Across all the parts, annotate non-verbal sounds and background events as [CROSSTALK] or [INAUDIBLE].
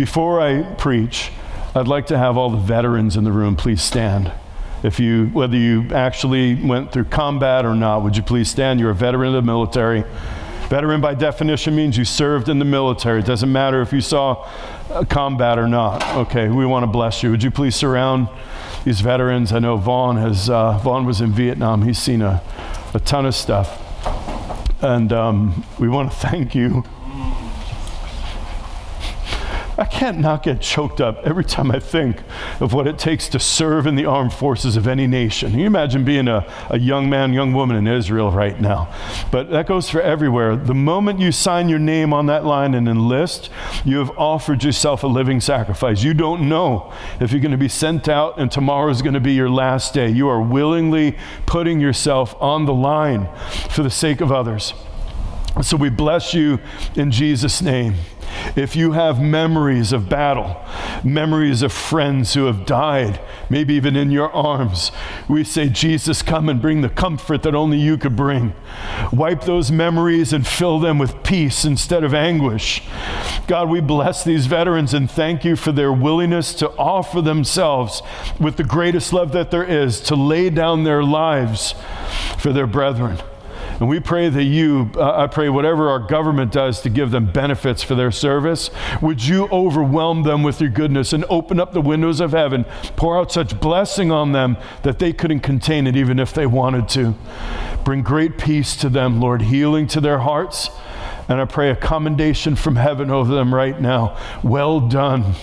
Before I preach, I'd like to have all the veterans in the room please stand. If you, whether you actually went through combat or not, would you please stand? You're a veteran of the military. Veteran, by definition, means you served in the military. It doesn't matter if you saw combat or not. Okay, we want to bless you. Would you please surround these veterans? I know Vaughn has. Uh, Vaughn was in Vietnam. He's seen a, a ton of stuff, and um, we want to thank you I can't not get choked up every time I think of what it takes to serve in the armed forces of any nation. Can you imagine being a, a young man, young woman in Israel right now? But that goes for everywhere. The moment you sign your name on that line and enlist, you have offered yourself a living sacrifice. You don't know if you're going to be sent out and tomorrow is going to be your last day. You are willingly putting yourself on the line for the sake of others. So we bless you in Jesus' name. If you have memories of battle, memories of friends who have died, maybe even in your arms, we say, Jesus, come and bring the comfort that only you could bring. Wipe those memories and fill them with peace instead of anguish. God, we bless these veterans and thank you for their willingness to offer themselves with the greatest love that there is, to lay down their lives for their brethren. And we pray that you, uh, I pray whatever our government does to give them benefits for their service, would you overwhelm them with your goodness and open up the windows of heaven, pour out such blessing on them that they couldn't contain it even if they wanted to. Bring great peace to them, Lord, healing to their hearts. And I pray a commendation from heaven over them right now. Well done.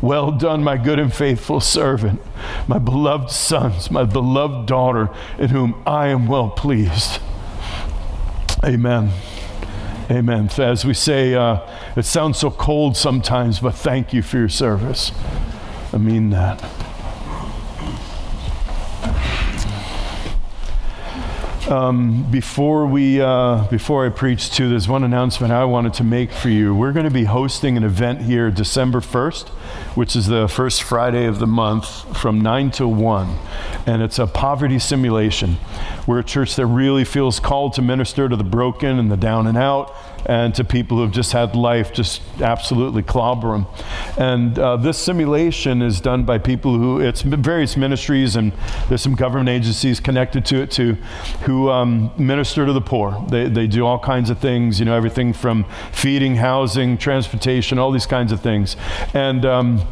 Well done, my good and faithful servant, my beloved sons, my beloved daughter, in whom I am well pleased. Amen. Amen. As we say, uh, it sounds so cold sometimes, but thank you for your service. I mean that. Um, before we uh, before I preach too, there's one announcement I wanted to make for you. We're going to be hosting an event here December 1st, which is the first Friday of the month from 9 to 1. And it's a poverty simulation. We're a church that really feels called to minister to the broken and the down and out and to people who've just had life just absolutely clobber them. And uh, this simulation is done by people who, it's various ministries and there's some government agencies connected to it too, who um, minister to the poor. They, they do all kinds of things, you know, everything from feeding, housing, transportation, all these kinds of things. And um,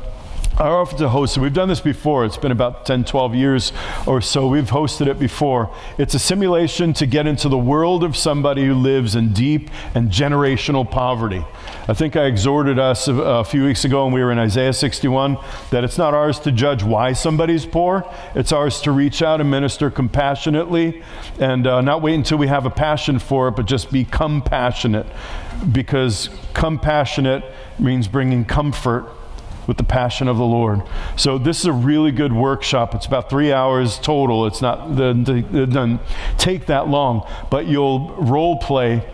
I offer to host. We've done this before. It's been about 10, 12 years or so. We've hosted it before. It's a simulation to get into the world of somebody who lives in deep and generational poverty. I think I exhorted us a, a few weeks ago when we were in Isaiah 61 that it's not ours to judge why somebody's poor. It's ours to reach out and minister compassionately and uh, not wait until we have a passion for it, but just be compassionate because compassionate means bringing comfort with the passion of the Lord. So this is a really good workshop. It's about three hours total. It's not the, the, doesn't take that long, but you'll role play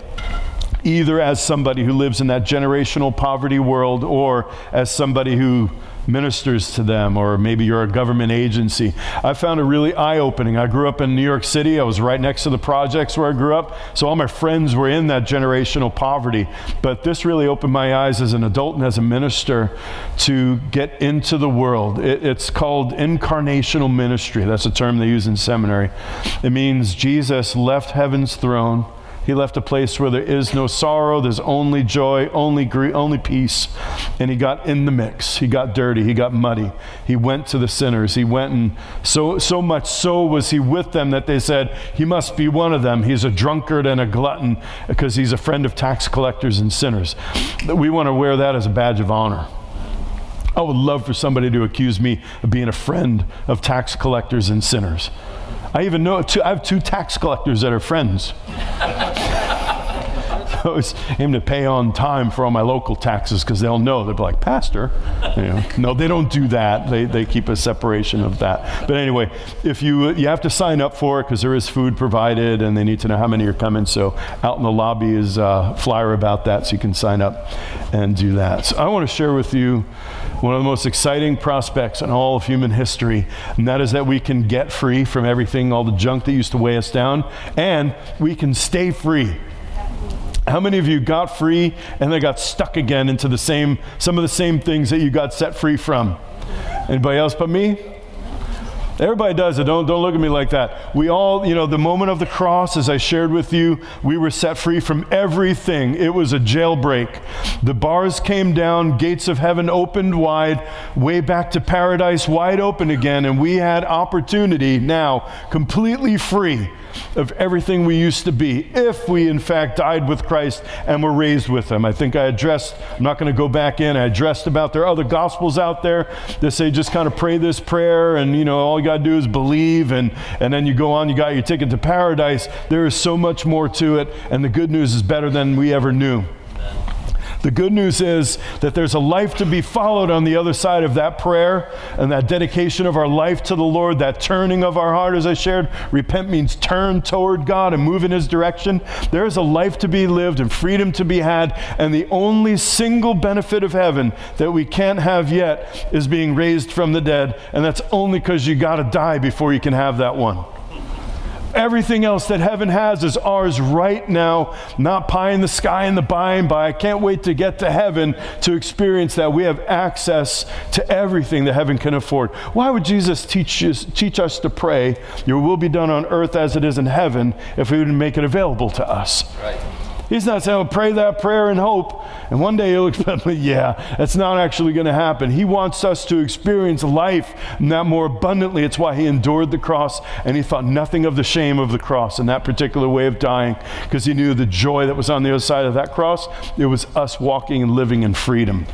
either as somebody who lives in that generational poverty world or as somebody who ministers to them, or maybe you're a government agency. I found it really eye opening. I grew up in New York City. I was right next to the projects where I grew up, so all my friends were in that generational poverty. But this really opened my eyes as an adult and as a minister to get into the world. It, it's called incarnational ministry. That's a term they use in seminary. It means Jesus left heaven's throne he left a place where there is no sorrow, there's only joy, only grief, only peace. And he got in the mix. He got dirty, he got muddy. He went to the sinners. He went and so so much so was he with them that they said, "He must be one of them. He's a drunkard and a glutton because he's a friend of tax collectors and sinners." We want to wear that as a badge of honor. I would love for somebody to accuse me of being a friend of tax collectors and sinners. I even know two, I have two tax collectors that are friends. Always aim to pay on time for all my local taxes because they'll know. They'll be like, Pastor. You know, no, they don't do that. They, they keep a separation of that. But anyway, if you, you have to sign up for it because there is food provided and they need to know how many are coming. So out in the lobby is a flyer about that so you can sign up and do that. So I want to share with you one of the most exciting prospects in all of human history, and that is that we can get free from everything, all the junk that used to weigh us down, and we can stay free How many of you got free and then got stuck again into the same, some of the same things that you got set free from? Anybody else but me? Everybody does it. Don't, don't look at me like that. We all, you know, the moment of the cross, as I shared with you, we were set free from everything. It was a jailbreak. The bars came down, gates of heaven opened wide, way back to paradise, wide open again, and we had opportunity now, completely free of everything we used to be if we, in fact, died with Christ and were raised with Him. I think I addressed, I'm not going to go back in, I addressed about there are other gospels out there that say just kind of pray this prayer and, you know, all you got to do is believe and, and then you go on, you got your ticket to paradise. There is so much more to it, and the good news is better than we ever knew. The good news is that there's a life to be followed on the other side of that prayer and that dedication of our life to the Lord, that turning of our heart, as I shared. Repent means turn toward God and move in His direction. There is a life to be lived and freedom to be had, and the only single benefit of heaven that we can't have yet is being raised from the dead, and that's only because you got to die before you can have that one. Everything else that heaven has is ours right now, not pie in the sky and the by and by. I can't wait to get to heaven to experience that. We have access to everything that heaven can afford. Why would Jesus teach us, teach us to pray, Your will be done on earth as it is in heaven, if He would make it available to us? Right. He's not saying, well, pray that prayer and hope, and one day he'll [LAUGHS] expect. Yeah, that's not actually going to happen. He wants us to experience life not more abundantly. It's why he endured the cross, and he thought nothing of the shame of the cross in that particular way of dying, because he knew the joy that was on the other side of that cross. It was us walking and living in freedom.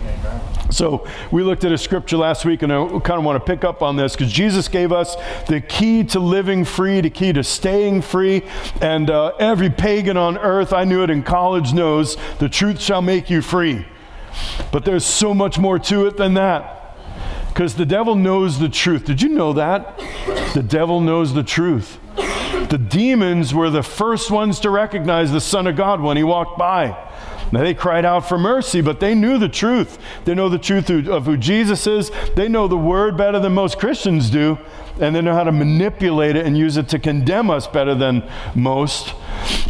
So we looked at a scripture last week, and I kind of want to pick up on this because Jesus gave us the key to living free, the key to staying free. And uh, every pagan on earth, I knew it in college, knows the truth shall make you free. But there's so much more to it than that. Because the devil knows the truth. Did you know that? The devil knows the truth. The demons were the first ones to recognize the Son of God when he walked by. Now, they cried out for mercy, but they knew the truth. They know the truth of who Jesus is. They know the word better than most Christians do, and they know how to manipulate it and use it to condemn us better than most.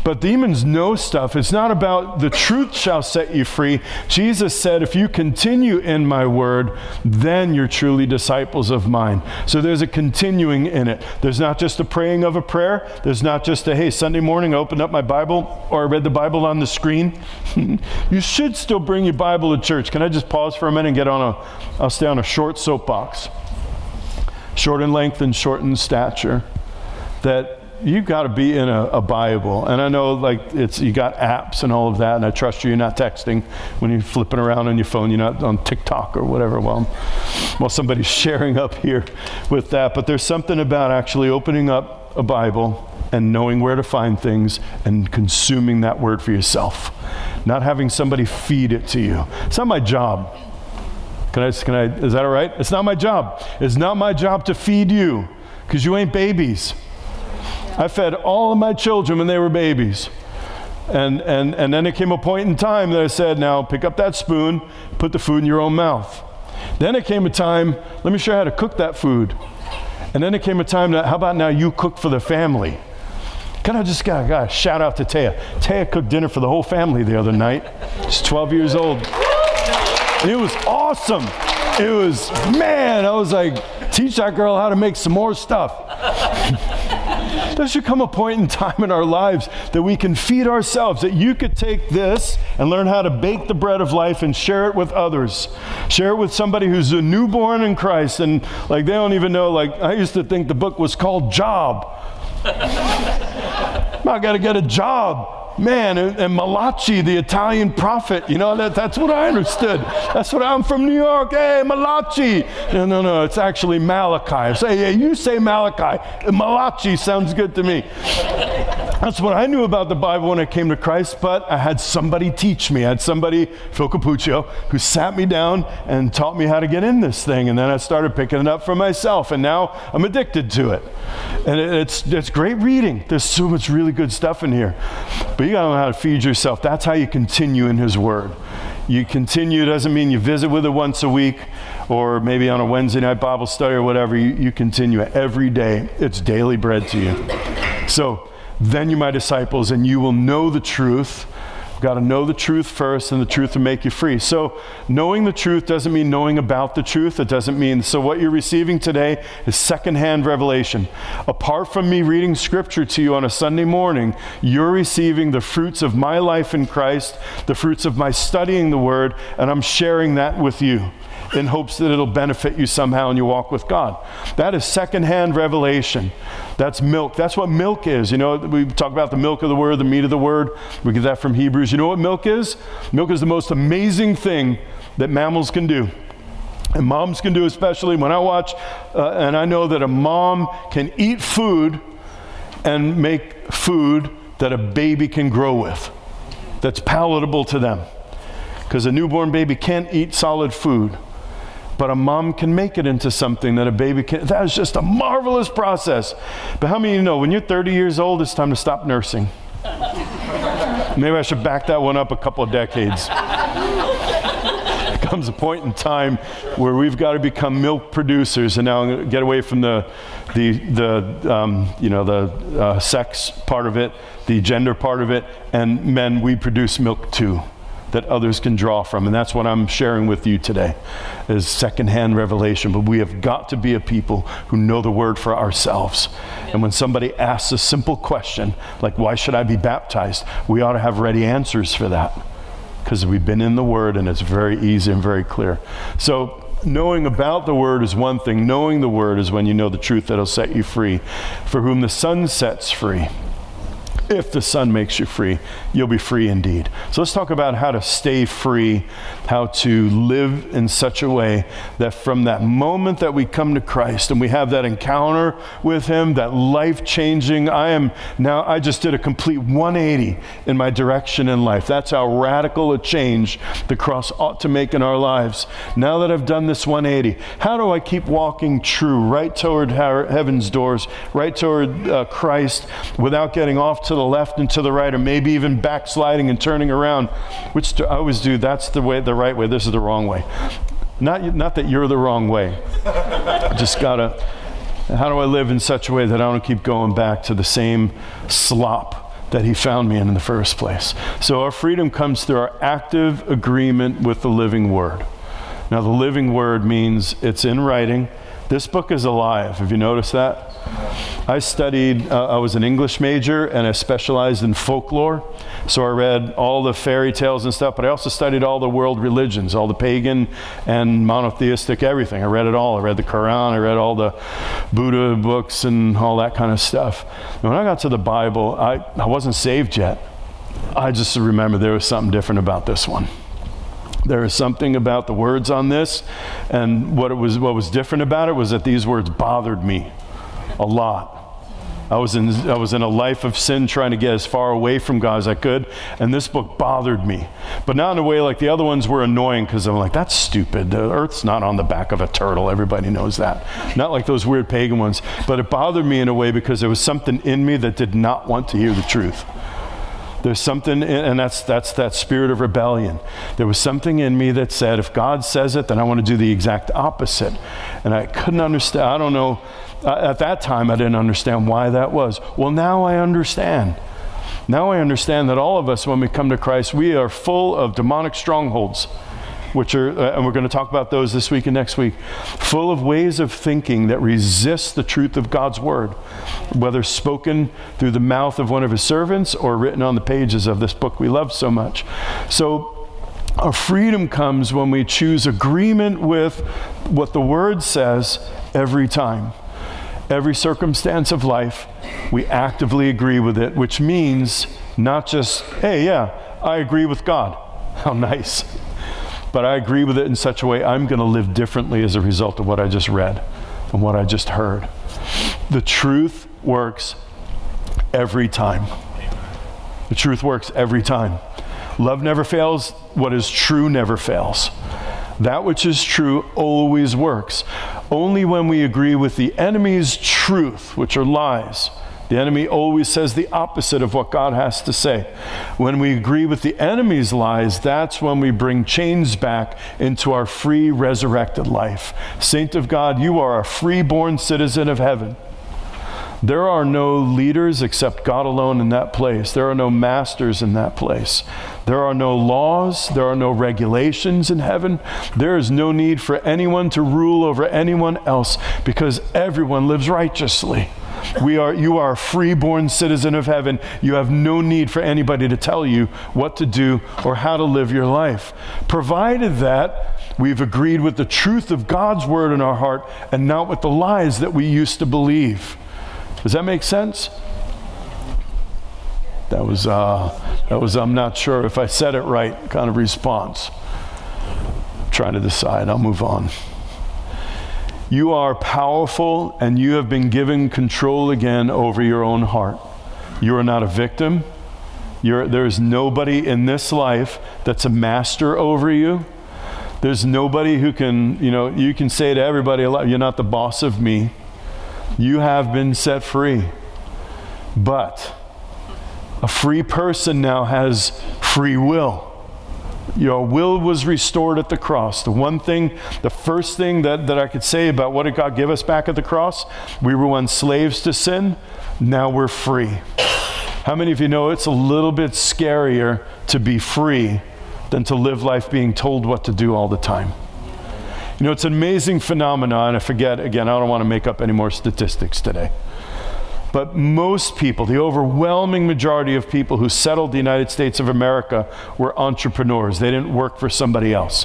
But demons know stuff. It's not about the truth shall set you free. Jesus said, if you continue in my word, then you're truly disciples of mine. So there's a continuing in it. There's not just a praying of a prayer. There's not just a, hey, Sunday morning I opened up my Bible or I read the Bible on the screen. [LAUGHS] you should still bring your Bible to church. Can I just pause for a minute and get on a, I'll stay on a short soapbox. Short in length and short in stature. That you've got to be in a, a, Bible. And I know like it's you got apps and all of that, and I trust you, you're not texting when you're flipping around on your phone, you're not on TikTok or whatever while, while somebody's [LAUGHS] sharing up here with that. But there's something about actually opening up a Bible and knowing where to find things and consuming that word for yourself. Not having somebody feed it to you. It's not my job. Can I, can I, is that all right? It's not my job. It's not my job to feed you because you ain't babies. I fed all of my children when they were babies. And, and, and then it came a point in time that I said, now pick up that spoon, put the food in your own mouth. Then it came a time, let me show you how to cook that food. And then it came a time that, how about now you cook for the family? Can I just got, got shout out to Taya? Taya cooked dinner for the whole family the other night. She's 12 years old. It was awesome. It was, man, I was like, teach that girl how to make some more stuff. [LAUGHS] there should come a point in time in our lives that we can feed ourselves, that you could take this and learn how to bake the bread of life and share it with others. Share it with somebody who's a newborn in Christ and like they don't even know, like I used to think the book was called Job. [LAUGHS] I got to get a job man, and, Malachi, the Italian prophet, you know, that, that's what I understood. That's what I'm from New York. Hey, Malachi. No, no, no, it's actually Malachi. I say, yeah, you say Malachi. Malachi sounds good to me. That's what I knew about the Bible when I came to Christ, but I had somebody teach me. I had somebody, Phil Capuccio, who sat me down and taught me how to get in this thing. And then I started picking it up for myself, and now I'm addicted to it. And it's, it's great reading. There's so much really good stuff in here. But you got to know how to feed yourself. That's how you continue in His Word. You continue doesn't mean you visit with it once a week or maybe on a Wednesday night Bible study or whatever. You, you continue every day. It's daily bread to you. So then you're my disciples, and you will know the truth. We've got to know the truth first, and the truth will make you free. So, knowing the truth doesn't mean knowing about the truth. It doesn't mean, so what you're receiving today is secondhand revelation. Apart from me reading scripture to you on a Sunday morning, you're receiving the fruits of my life in Christ, the fruits of my studying the Word, and I'm sharing that with you in hopes that it'll benefit you somehow in your walk with God. That is secondhand revelation. That's milk. That's what milk is. You know, we talk about the milk of the word, the meat of the word. We get that from Hebrews. You know what milk is? Milk is the most amazing thing that mammals can do. And moms can do, especially when I watch, uh, and I know that a mom can eat food and make food that a baby can grow with, that's palatable to them. Because a newborn baby can't eat solid food but a mom can make it into something that a baby can. That is just a marvelous process. But how many of you know when you're 30 years old, it's time to stop nursing? [LAUGHS] Maybe I should back that one up a couple of decades. [LAUGHS] comes a point in time where we've got to become milk producers and now get away from the, the, the um, you know, the uh, sex part of it, the gender part of it, and men, we produce milk too that others can draw from. And that's what I'm sharing with you today is secondhand revelation. But we have got to be a people who know the word for ourselves. And when somebody asks a simple question, like, why should I be baptized? We ought to have ready answers for that. Because we've been in the word and it's very easy and very clear. So knowing about the word is one thing. Knowing the word is when you know the truth that'll set you free. For whom the Son sets free if the Son makes you free, you'll be free indeed. So let's talk about how to stay free, how to live in such a way that from that moment that we come to Christ and we have that encounter with Him, that life changing, I am now, I just did a complete 180 in my direction in life. That's how radical a change the cross ought to make in our lives. Now that I've done this 180, how do I keep walking true, right toward heaven's doors, right toward uh, Christ without getting off to the left and to the right, or maybe even backsliding and turning around, which I always do. That's the way, the right way. This is the wrong way. Not, not that you're the wrong way. Just gotta. How do I live in such a way that I don't keep going back to the same slop? that he found me in in the first place. So our freedom comes through our active agreement with the living word. Now, the living word means it's in writing. This book is alive. Have you noticed that? I studied, uh, I was an English major and I specialized in folklore. So I read all the fairy tales and stuff, but I also studied all the world religions, all the pagan and monotheistic everything. I read it all. I read the Quran, I read all the Buddha books and all that kind of stuff. And when I got to the Bible, I, I wasn't saved yet. I just remember there was something different about this one. There is something about the words on this, and what, it was, what was different about it was that these words bothered me a lot. I was, in, I was in a life of sin trying to get as far away from God as I could, and this book bothered me. But not in a way like the other ones were annoying because I'm like, that's stupid. The earth's not on the back of a turtle. Everybody knows that. Not like those weird pagan ones. But it bothered me in a way because there was something in me that did not want to hear the truth. There's something, and that's, that's that spirit of rebellion. There was something in me that said, if God says it, then I want to do the exact opposite. And I couldn't understand. I don't know uh, at that time, I didn't understand why that was. Well, now I understand. Now I understand that all of us, when we come to Christ, we are full of demonic strongholds, which are, uh, and we're going to talk about those this week and next week, full of ways of thinking that resist the truth of God's word, whether spoken through the mouth of one of his servants or written on the pages of this book we love so much. So, our freedom comes when we choose agreement with what the word says every time every circumstance of life, we actively agree with it, which means not just, hey, yeah, I agree with God. How nice. But I agree with it in such a way I'm going to live differently as a result of what I just read and what I just heard. The truth works every time. The truth works every time. Love never fails. What is true never fails. That which is true always works. Only when we agree with the enemy's truth, which are lies, the enemy always says the opposite of what God has to say. When we agree with the enemy's lies, that's when we bring chains back into our free, resurrected life. Saint of God, you are a free born citizen of heaven. There are no leaders except God alone in that place. There are no masters in that place. There are no laws. There are no regulations in heaven. There is no need for anyone to rule over anyone else because everyone lives righteously. We are, you are a freeborn citizen of heaven. You have no need for anybody to tell you what to do or how to live your life. Provided that we've agreed with the truth of God's word in our heart and not with the lies that we used to believe. Does that make sense? That was, uh, that was, I'm not sure if I said it right kind of response. I'm trying to decide. I'll move on. You are powerful and you have been given control again over your own heart. You are not a victim. You're, there's nobody in this life that's a master over you. There's nobody who can, you know, you can say to everybody, you're not the boss of me. You have been set free. But a free person now has free will. Your will was restored at the cross. The one thing, the first thing that, that I could say about what did God give us back at the cross? We were once slaves to sin, now we're free. How many of you know it's a little bit scarier to be free than to live life being told what to do all the time? You know, it's an amazing phenomenon. And I forget, again, I don't want to make up any more statistics today. But most people, the overwhelming majority of people who settled the United States of America were entrepreneurs. They didn't work for somebody else.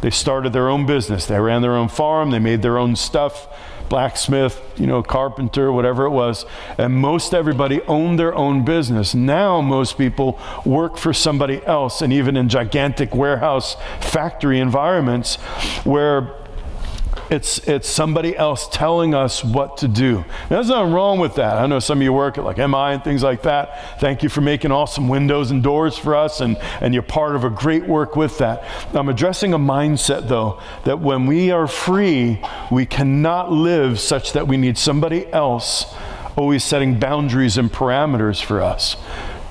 They started their own business. They ran their own farm. They made their own stuff blacksmith, you know, carpenter, whatever it was. And most everybody owned their own business. Now, most people work for somebody else, and even in gigantic warehouse factory environments where it's, it's somebody else telling us what to do. There's nothing wrong with that. I know some of you work at like MI and things like that. Thank you for making awesome windows and doors for us, and, and you're part of a great work with that. I'm addressing a mindset, though, that when we are free, we cannot live such that we need somebody else always setting boundaries and parameters for us.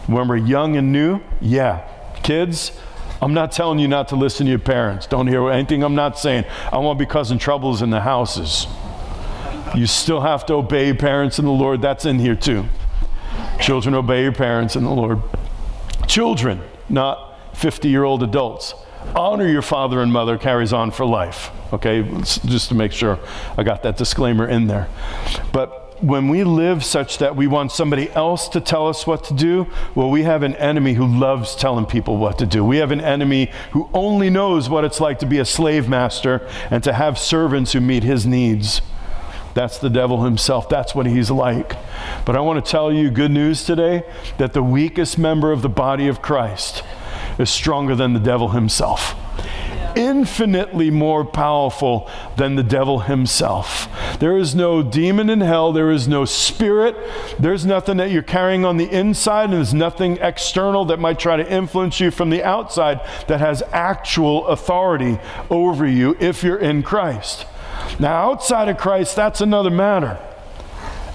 When we're young and new, yeah. Kids, I'm not telling you not to listen to your parents. Don't hear anything I'm not saying. I won't be causing troubles in the houses. You still have to obey parents in the Lord. That's in here too. Children, obey your parents in the Lord. Children, not 50 year old adults. Honor your father and mother carries on for life. Okay, just to make sure I got that disclaimer in there. But when we live such that we want somebody else to tell us what to do, well, we have an enemy who loves telling people what to do. We have an enemy who only knows what it's like to be a slave master and to have servants who meet his needs. That's the devil himself. That's what he's like. But I want to tell you good news today that the weakest member of the body of Christ is stronger than the devil himself infinitely more powerful than the devil himself. There is no demon in hell, there is no spirit, there's nothing that you're carrying on the inside, and there's nothing external that might try to influence you from the outside that has actual authority over you if you're in Christ. Now, outside of Christ, that's another matter.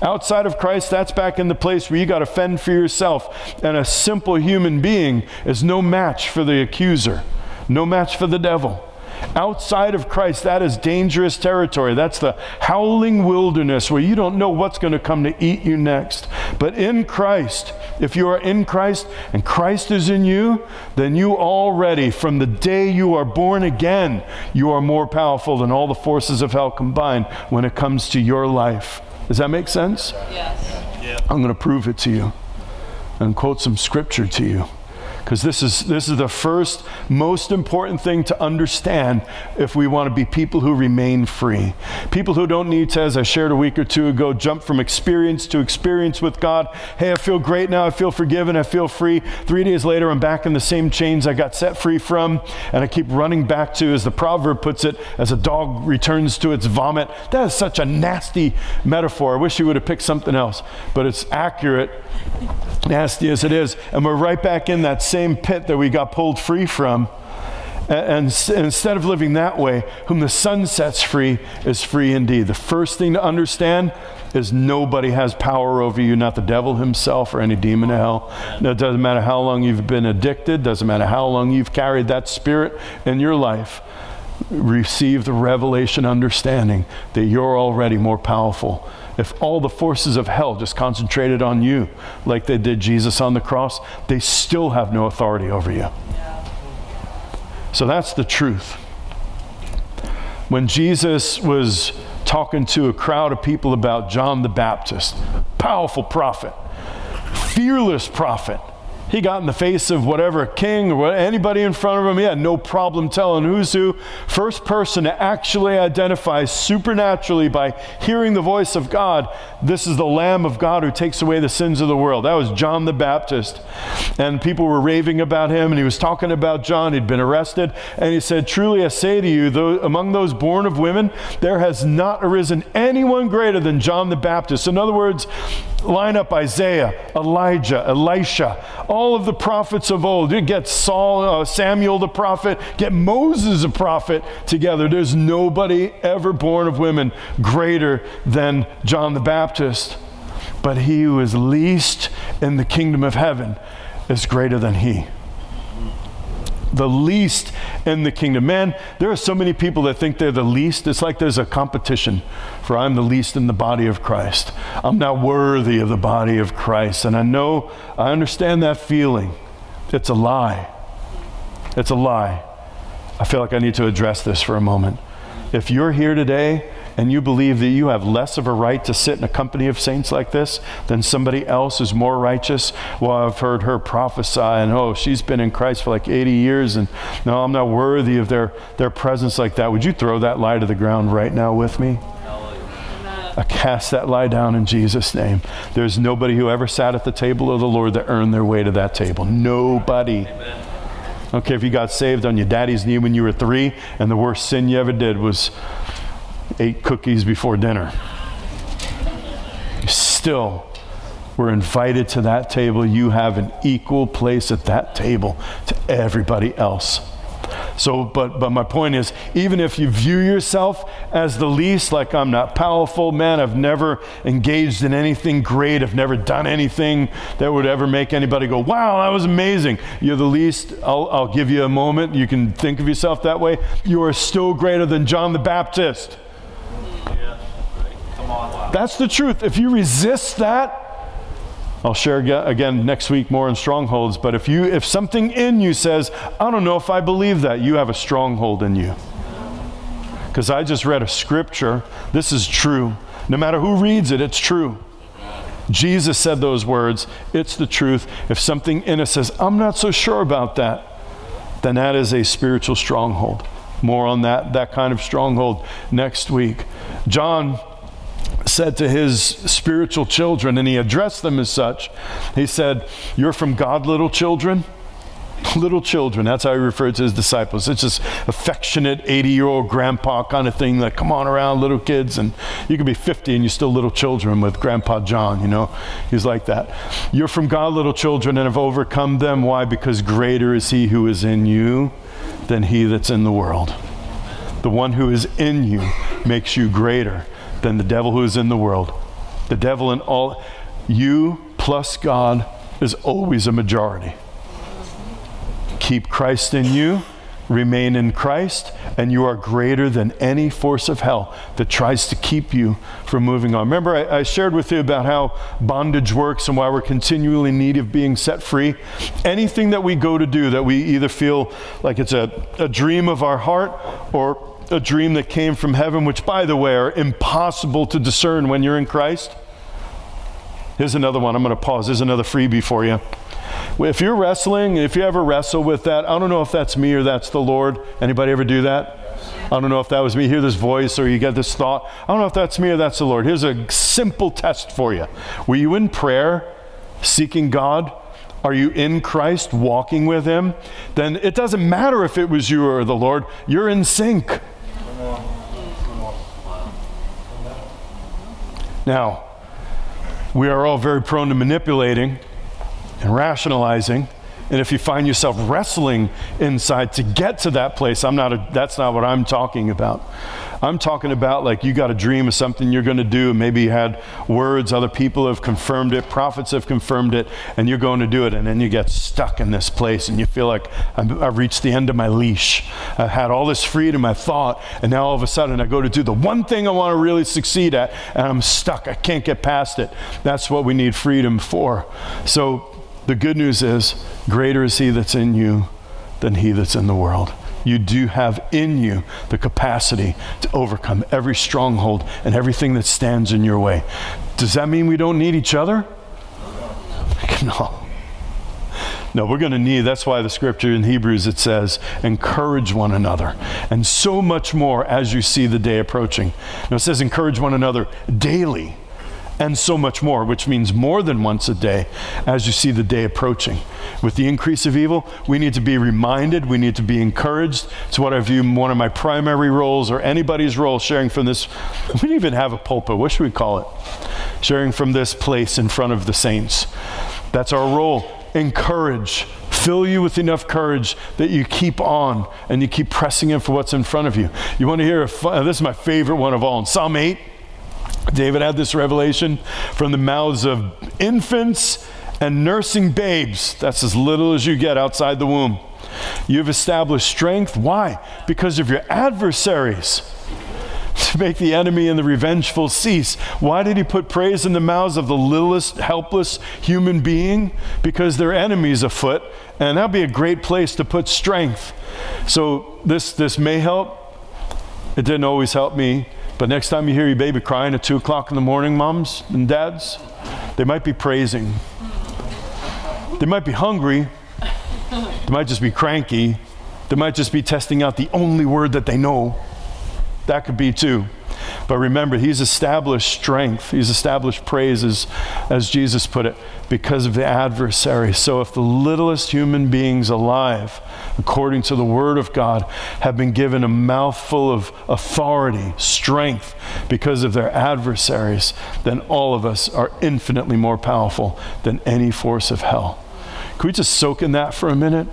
Outside of Christ, that's back in the place where you got to fend for yourself. And a simple human being is no match for the accuser no match for the devil. Outside of Christ, that is dangerous territory. That's the howling wilderness where you don't know what's going to come to eat you next. But in Christ, if you are in Christ and Christ is in you, then you already, from the day you are born again, you are more powerful than all the forces of hell combined when it comes to your life. Does that make sense? Yes. Yeah. I'm going to prove it to you and quote some scripture to you because this is, this is the first most important thing to understand if we want to be people who remain free. People who don't need to, as I shared a week or two ago, jump from experience to experience with God. Hey, I feel great now. I feel forgiven. I feel free. Three days later, I'm back in the same chains I got set free from, and I keep running back to, as the proverb puts it, as a dog returns to its vomit. That is such a nasty metaphor. I wish you would have picked something else, but it's accurate, nasty as it is. And we're right back in that same pit that we got pulled free from. And, and, instead of living that way, whom the Son sets free is free indeed. The first thing to understand is nobody has power over you, not the devil himself or any demon of hell. It doesn't matter how long you've been addicted, doesn't matter how long you've carried that spirit in your life. receive the revelation understanding that you're already more powerful. If all the forces of hell just concentrated on you, like they did Jesus on the cross, they still have no authority over you. So that's the truth. When Jesus was talking to a crowd of people about John the Baptist, powerful prophet, fearless prophet, he got in the face of whatever king or anybody in front of him. He had no problem telling who's who. First person to actually identify supernaturally by hearing the voice of God, this is the Lamb of God who takes away the sins of the world. That was John the Baptist. And people were raving about him, and he was talking about John. He'd been arrested, and he said, Truly I say to you, though, among those born of women, there has not arisen anyone greater than John the Baptist. In other words, line up Isaiah, Elijah, Elisha, all of the prophets of old. You get Saul, uh, Samuel the prophet, get Moses a prophet together. There's nobody ever born of women greater than John the Baptist. But he who is least in the kingdom of heaven is greater than he the least in the kingdom. Man, there are so many people that think they're the least. It's like there's a competition for I'm the least in the body of Christ. I'm not worthy of the body of Christ. And I know, I understand that feeling. It's a lie. It's a lie. I feel like I need to address this for a moment. If you're here today and you believe that you have less of a right to sit in a company of saints like this than somebody else who's more righteous, well, I've heard her prophesy, and oh, she's been in Christ for like 80 years, and no, I'm not worthy of their, their presence like that. Would you throw that lie to the ground right now with me? I cast that lie down in Jesus' name. There's nobody who ever sat at the table of the Lord that earned their way to that table. Nobody. Amen. Okay, if you got saved on your daddy's knee when you were three, and the worst sin you ever did was ate cookies before dinner. Still, we're invited to that table. You have an equal place at that table to everybody else. So, but, but my point is, even if you view yourself as the least, like I'm not powerful, man, I've never engaged in anything great, I've never done anything that would ever make anybody go, wow, that was amazing. You're the least, I'll, I'll give you a moment. You can think of yourself that way. You are still greater than John the Baptist. That's the truth. If you resist that, I'll share again next week more in strongholds, but if you if something in you says, I don't know if I believe that, you have a stronghold in you. Cuz I just read a scripture. This is true. No matter who reads it, it's true. Jesus said those words, it's the truth. If something in us says, I'm not so sure about that, then that is a spiritual stronghold. More on that that kind of stronghold next week. John said to his spiritual children, and he addressed them as such. He said, You're from God, little children. [LAUGHS] Little children, that's how he referred to his disciples. It's just affectionate 80 year old grandpa kind of thing that come on around, little kids. And you could be 50 and you're still little children with Grandpa John, you know. He's like that. You're from God, little children, and have overcome them. Why? Because greater is he who is in you than he that's in the world. The one who is in you makes you greater than the devil who is in the world. The devil in all, you plus God is always a majority. Keep Christ in you, remain in Christ, and you are greater than any force of hell that tries to keep you from moving on. Remember, I, I, shared with you about how bondage works and why we're continually in need of being set free. Anything that we go to do that we either feel like it's a, a dream of our heart or a dream that came from heaven, which, by the way, are impossible to discern when you're in Christ. Here's another one. I'm going to pause. Here's another freebie for you. If you're wrestling, if you ever wrestle with that, I don't know if that's me or that's the Lord. Anybody ever do that? I don't know if that was me. Hear this voice or you get this thought. I don't know if that's me or that's the Lord. Here's a simple test for you. Were you in prayer, seeking God? Are you in Christ, walking with Him? Then it doesn't matter if it was you or the Lord, you're in sync. Now, we are all very prone to manipulating and rationalizing And if you find yourself wrestling inside to get to that place, I'm not a, that's not what I'm talking about. I'm talking about like you got a dream of something you're going to do, and maybe you had words, other people have confirmed it, prophets have confirmed it, and you're going to do it, and then you get stuck in this place, and you feel like I've reached the end of my leash. I've had all this freedom, I thought, and now all of a sudden I go to do the one thing I want to really succeed at, and I'm stuck. I can't get past it. That's what we need freedom for. So the good news is, greater is He that's in you than He that's in the world you do have in you the capacity to overcome every stronghold and everything that stands in your way. Does that mean we don't need each other? [LAUGHS] No. No, we're going to need, that's why the scripture in Hebrews it says, encourage one another. And so much more as you see the day approaching. Now it says, encourage one another daily and so much more, which means more than once a day as you see the day approaching. With the increase of evil, we need to be reminded, we need to be encouraged. It's what I view one of my primary roles or anybody's role sharing from this. [LAUGHS] We didn't even have a pulpit. What should we call it? Sharing from this place in front of the saints. That's our role. Encourage, fill you with enough courage that you keep on and you keep pressing in for what's in front of you. You want to hear a, uh, this is my favorite one of all in Psalm 8 David had this revelation from the mouths of infants and nursing babes. That's as little as you get outside the womb. You've established strength. Why? Because of your adversaries. [LAUGHS] To make the enemy and the revengeful cease. Why did he put praise in the mouths of the littlest, helpless human being? Because their enemies afoot, and that'd be a great place to put strength. So this this may help. It didn't always help me. But next time you hear your baby crying at 2 o'clock in the morning, moms and dads, they might be praising. They might be hungry. They might just be cranky. They might just be testing out the only word that they know. That could be too. But remember, he's established strength. He's established praise, as, as Jesus put it, because of the adversary. So if the littlest human beings alive, according to the Word of God, have been given a mouthful of authority, strength, because of their adversaries, then all of us are infinitely more powerful than any force of hell. Can we just soak in that for a minute?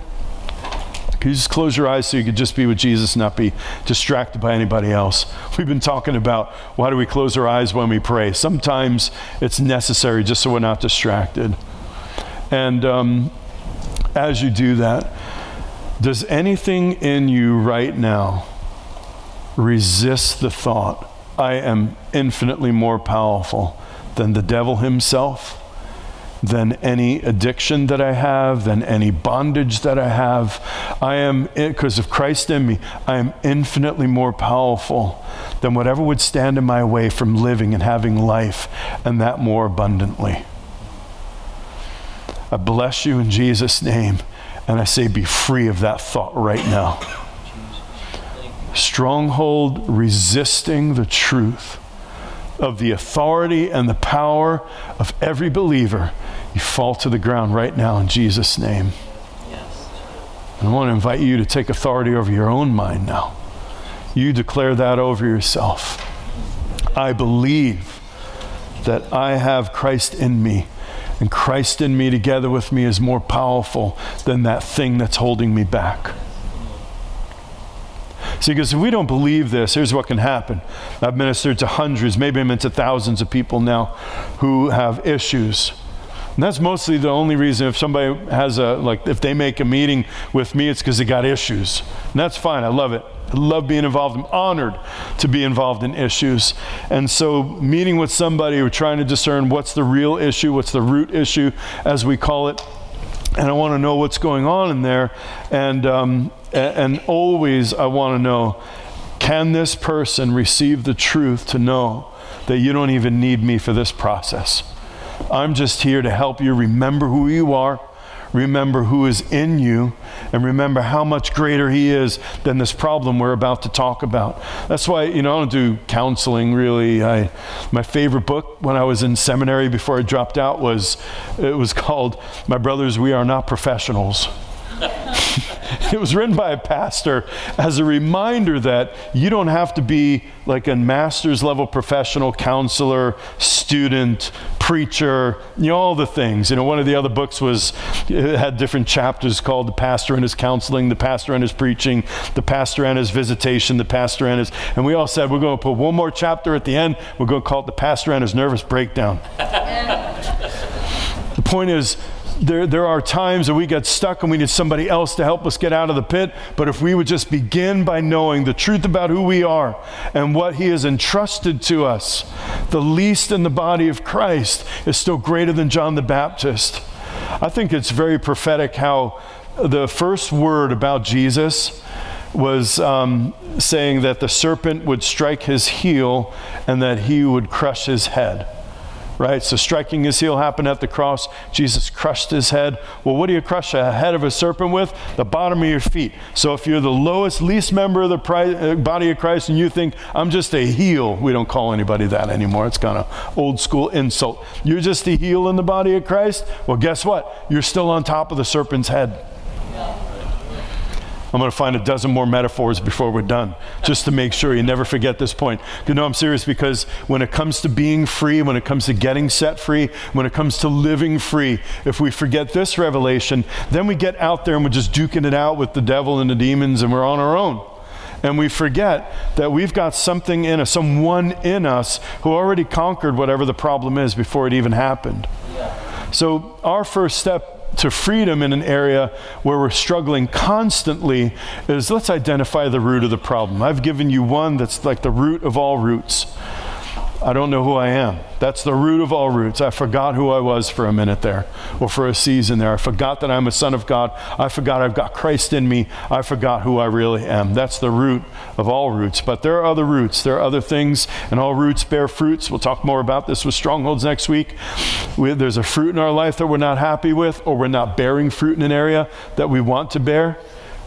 You just close your eyes so you could just be with Jesus, not be distracted by anybody else? [LAUGHS] We've been talking about why do we close our eyes when we pray. Sometimes it's necessary just so we're not distracted. And um, as you do that, does anything in you right now resist the thought, I am infinitely more powerful than the devil himself? Than any addiction that I have, than any bondage that I have. I am, because of Christ in me, I am infinitely more powerful than whatever would stand in my way from living and having life, and that more abundantly. I bless you in Jesus' name, and I say, be free of that thought right now. Stronghold resisting the truth of the authority and the power of every believer, you fall to the ground right now in Jesus' name. Yes. And I want to invite you to take authority over your own mind now. You declare that over yourself. I believe that I have Christ in me, and Christ in me together with me is more powerful than that thing that's holding me back. See, because if we don't believe this, here's what can happen. I've ministered to hundreds, maybe I'm into thousands of people now who have issues. And that's mostly the only reason if somebody has a, like, if they make a meeting with me, it's because they got issues. And that's fine. I love it. I love being involved. I'm honored to be involved in issues. And so, meeting with somebody, we're trying to discern what's the real issue, what's the root issue, as we call it. And I want to know what's going on in there. And, um, and always I want to know can this person receive the truth to know that you don't even need me for this process? I'm just here to help you remember who you are, remember who is in you, and remember how much greater He is than this problem we're about to talk about. That's why, you know, I don't do counseling really. I, my favorite book when I was in seminary before I dropped out was, it was called My Brothers, We Are Not Professionals. [LAUGHS] [LAUGHS] It was written by a pastor as a reminder that you don't have to be like a master's level professional counselor, student, preacher, you know, all the things. You know, one of the other books was, it had different chapters called The Pastor and His Counseling, The Pastor and His Preaching, The Pastor and His Visitation, The Pastor and His, and we all said, we're going to put one more chapter at the end. We're going to call it The Pastor and His Nervous Breakdown. the point is, there, there are times that we get stuck and we need somebody else to help us get out of the pit. But if we would just begin by knowing the truth about who we are and what He has entrusted to us, the least in the body of Christ is still greater than John the Baptist. I think it's very prophetic how the first word about Jesus was um, saying that the serpent would strike his heel and that he would crush his head right? So striking his heel happened at the cross. Jesus crushed his head. Well, what do you crush a head of a serpent with? The bottom of your feet. So if you're the lowest, least member of the uh, body of Christ and you think, I'm just a heel, we don't call anybody that anymore. It's kind of old school insult. You're just a heel in the body of Christ? Well, guess what? You're still on top of the serpent's head. I'm going to find a dozen more metaphors before we're done, just to make sure you never forget this point. You know, I'm serious because when it comes to being free, when it comes to getting set free, when it comes to living free, if we forget this revelation, then we get out there and we're just duking it out with the devil and the demons and we're on our own. And we forget that we've got something in us, someone in us who already conquered whatever the problem is before it even happened. So, our first step to freedom in an area where we're struggling constantly is let's identify the root of the problem. I've given you one that's like the root of all roots. I don't know who I am. That's the root of all roots. I forgot who I was for a minute there, or for a season there. I forgot that I'm a son of God. I forgot I've got Christ in me. I forgot who I really am. That's the root of all roots. But there are other roots. There are other things, and all roots bear fruits. We'll talk more about this with strongholds next week. We, there's a fruit in our life that we're not happy with, or we're not bearing fruit in an area that we want to bear.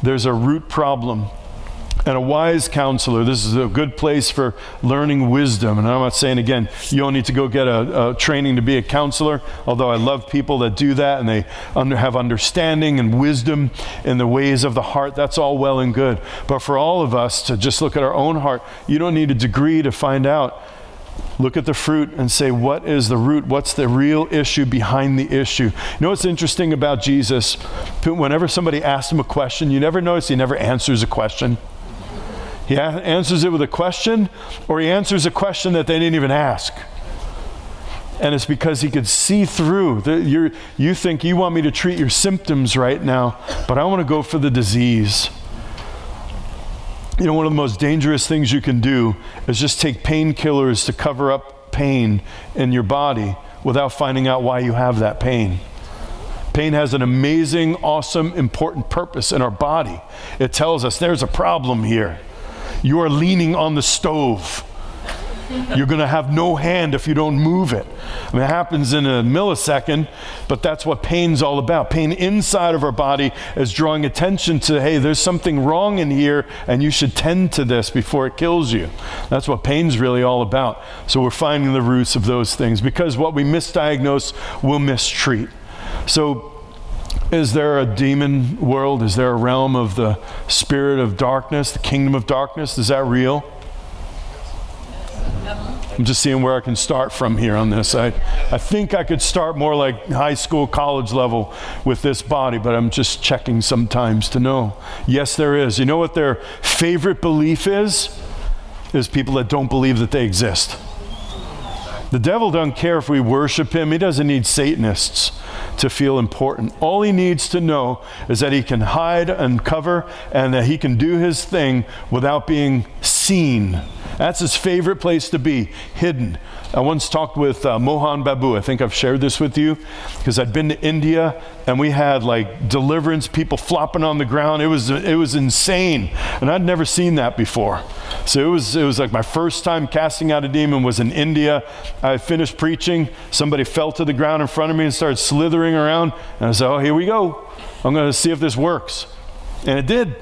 There's a root problem and a wise counselor. This is a good place for learning wisdom. And I'm not saying, again, you don't need to go get a, a training to be a counselor, although I love people that do that and they under, have understanding and wisdom in the ways of the heart. That's all well and good. But for all of us to just look at our own heart, you don't need a degree to find out. Look at the fruit and say, what is the root? What's the real issue behind the issue? You know what's interesting about Jesus? Whenever somebody asks him a question, you never notice he never answers a question. He answers it with a question, or he answers a question that they didn't even ask. And it's because he could see through. The, you think you want me to treat your symptoms right now, but I want to go for the disease. You know, one of the most dangerous things you can do is just take painkillers to cover up pain in your body without finding out why you have that pain. Pain has an amazing, awesome, important purpose in our body. It tells us there's a problem here. You are leaning on the stove. You're going to have no hand if you don't move it. I mean, it happens in a millisecond, but that's what pain's all about. Pain inside of our body is drawing attention to, hey, there's something wrong in here, and you should tend to this before it kills you. That's what pain's really all about. So we're finding the roots of those things because what we misdiagnose, we'll mistreat. So is there a demon world? Is there a realm of the spirit of darkness, the kingdom of darkness? Is that real? I'm just seeing where I can start from here on this. I, I think I could start more like high school, college level with this body, but I'm just checking sometimes to know. Yes, there is. You know what their favorite belief is? Is people that don't believe that they exist. The devil doesn't care if we worship him. He doesn't need Satanists to feel important. All he needs to know is that he can hide and cover and that he can do his thing without being seen. That's his favorite place to be, hidden. I once talked with uh, Mohan Babu. I think I've shared this with you because I'd been to India and we had like deliverance people flopping on the ground. It was it was insane, and I'd never seen that before. So it was it was like my first time casting out a demon was in India. I finished preaching. Somebody fell to the ground in front of me and started slithering around, and I said, "Oh, here we go. I'm going to see if this works," and it did.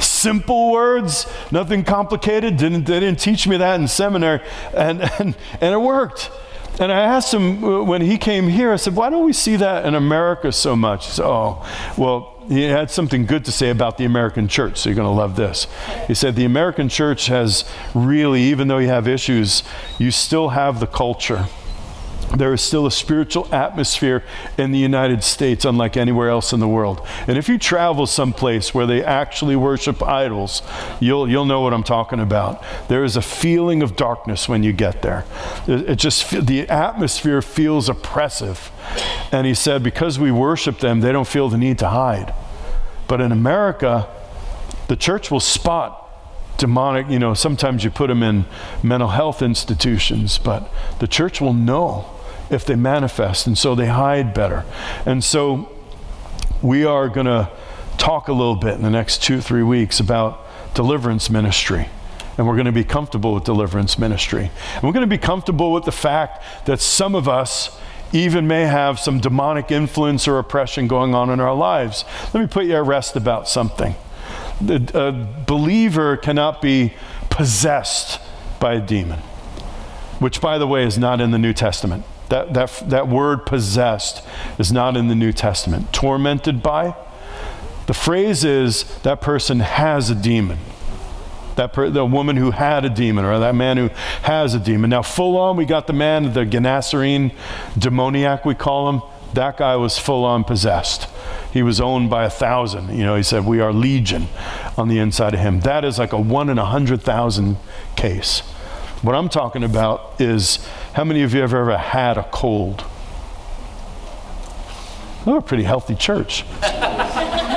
Simple words, nothing complicated. Didn't, they didn't teach me that in seminary, and, [LAUGHS] and, and it worked. And I asked him uh, when he came here, I said, why don't we see that in America so much? He said, oh, well, he had something good to say about the American church, so you're going to love this. He said, the American church has really, even though you have issues, you still have the culture there is still a spiritual atmosphere in the United States, unlike anywhere else in the world. And if you travel someplace where they actually worship idols, you'll, you'll know what I'm talking about. There is a feeling of darkness when you get there. It, it just, the atmosphere feels oppressive. And he said, because we worship them, they don't feel the need to hide. But in America, the church will spot demonic, you know, sometimes you put them in mental health institutions, but the church will know if they manifest, and so they hide better. And so we are going to talk a little bit in the next two, three weeks about deliverance ministry. And we're going to be comfortable with deliverance ministry. And we're going to be comfortable with the fact that some of us even may have some demonic influence or oppression going on in our lives. Let me put you at rest about something. A believer cannot be possessed by a demon, which, by the way, is not in the New Testament. That, that, that word possessed is not in the New Testament. Tormented by, the phrase is that person has a demon. That per, the woman who had a demon, or that man who has a demon. Now, full on, we got the man, the Gennesarene demoniac, we call him. That guy was full on possessed. He was owned by a thousand. You know, he said, We are legion on the inside of him. That is like a one in a hundred thousand case. What I'm talking about is how many of you have ever had a cold? We're a pretty healthy church.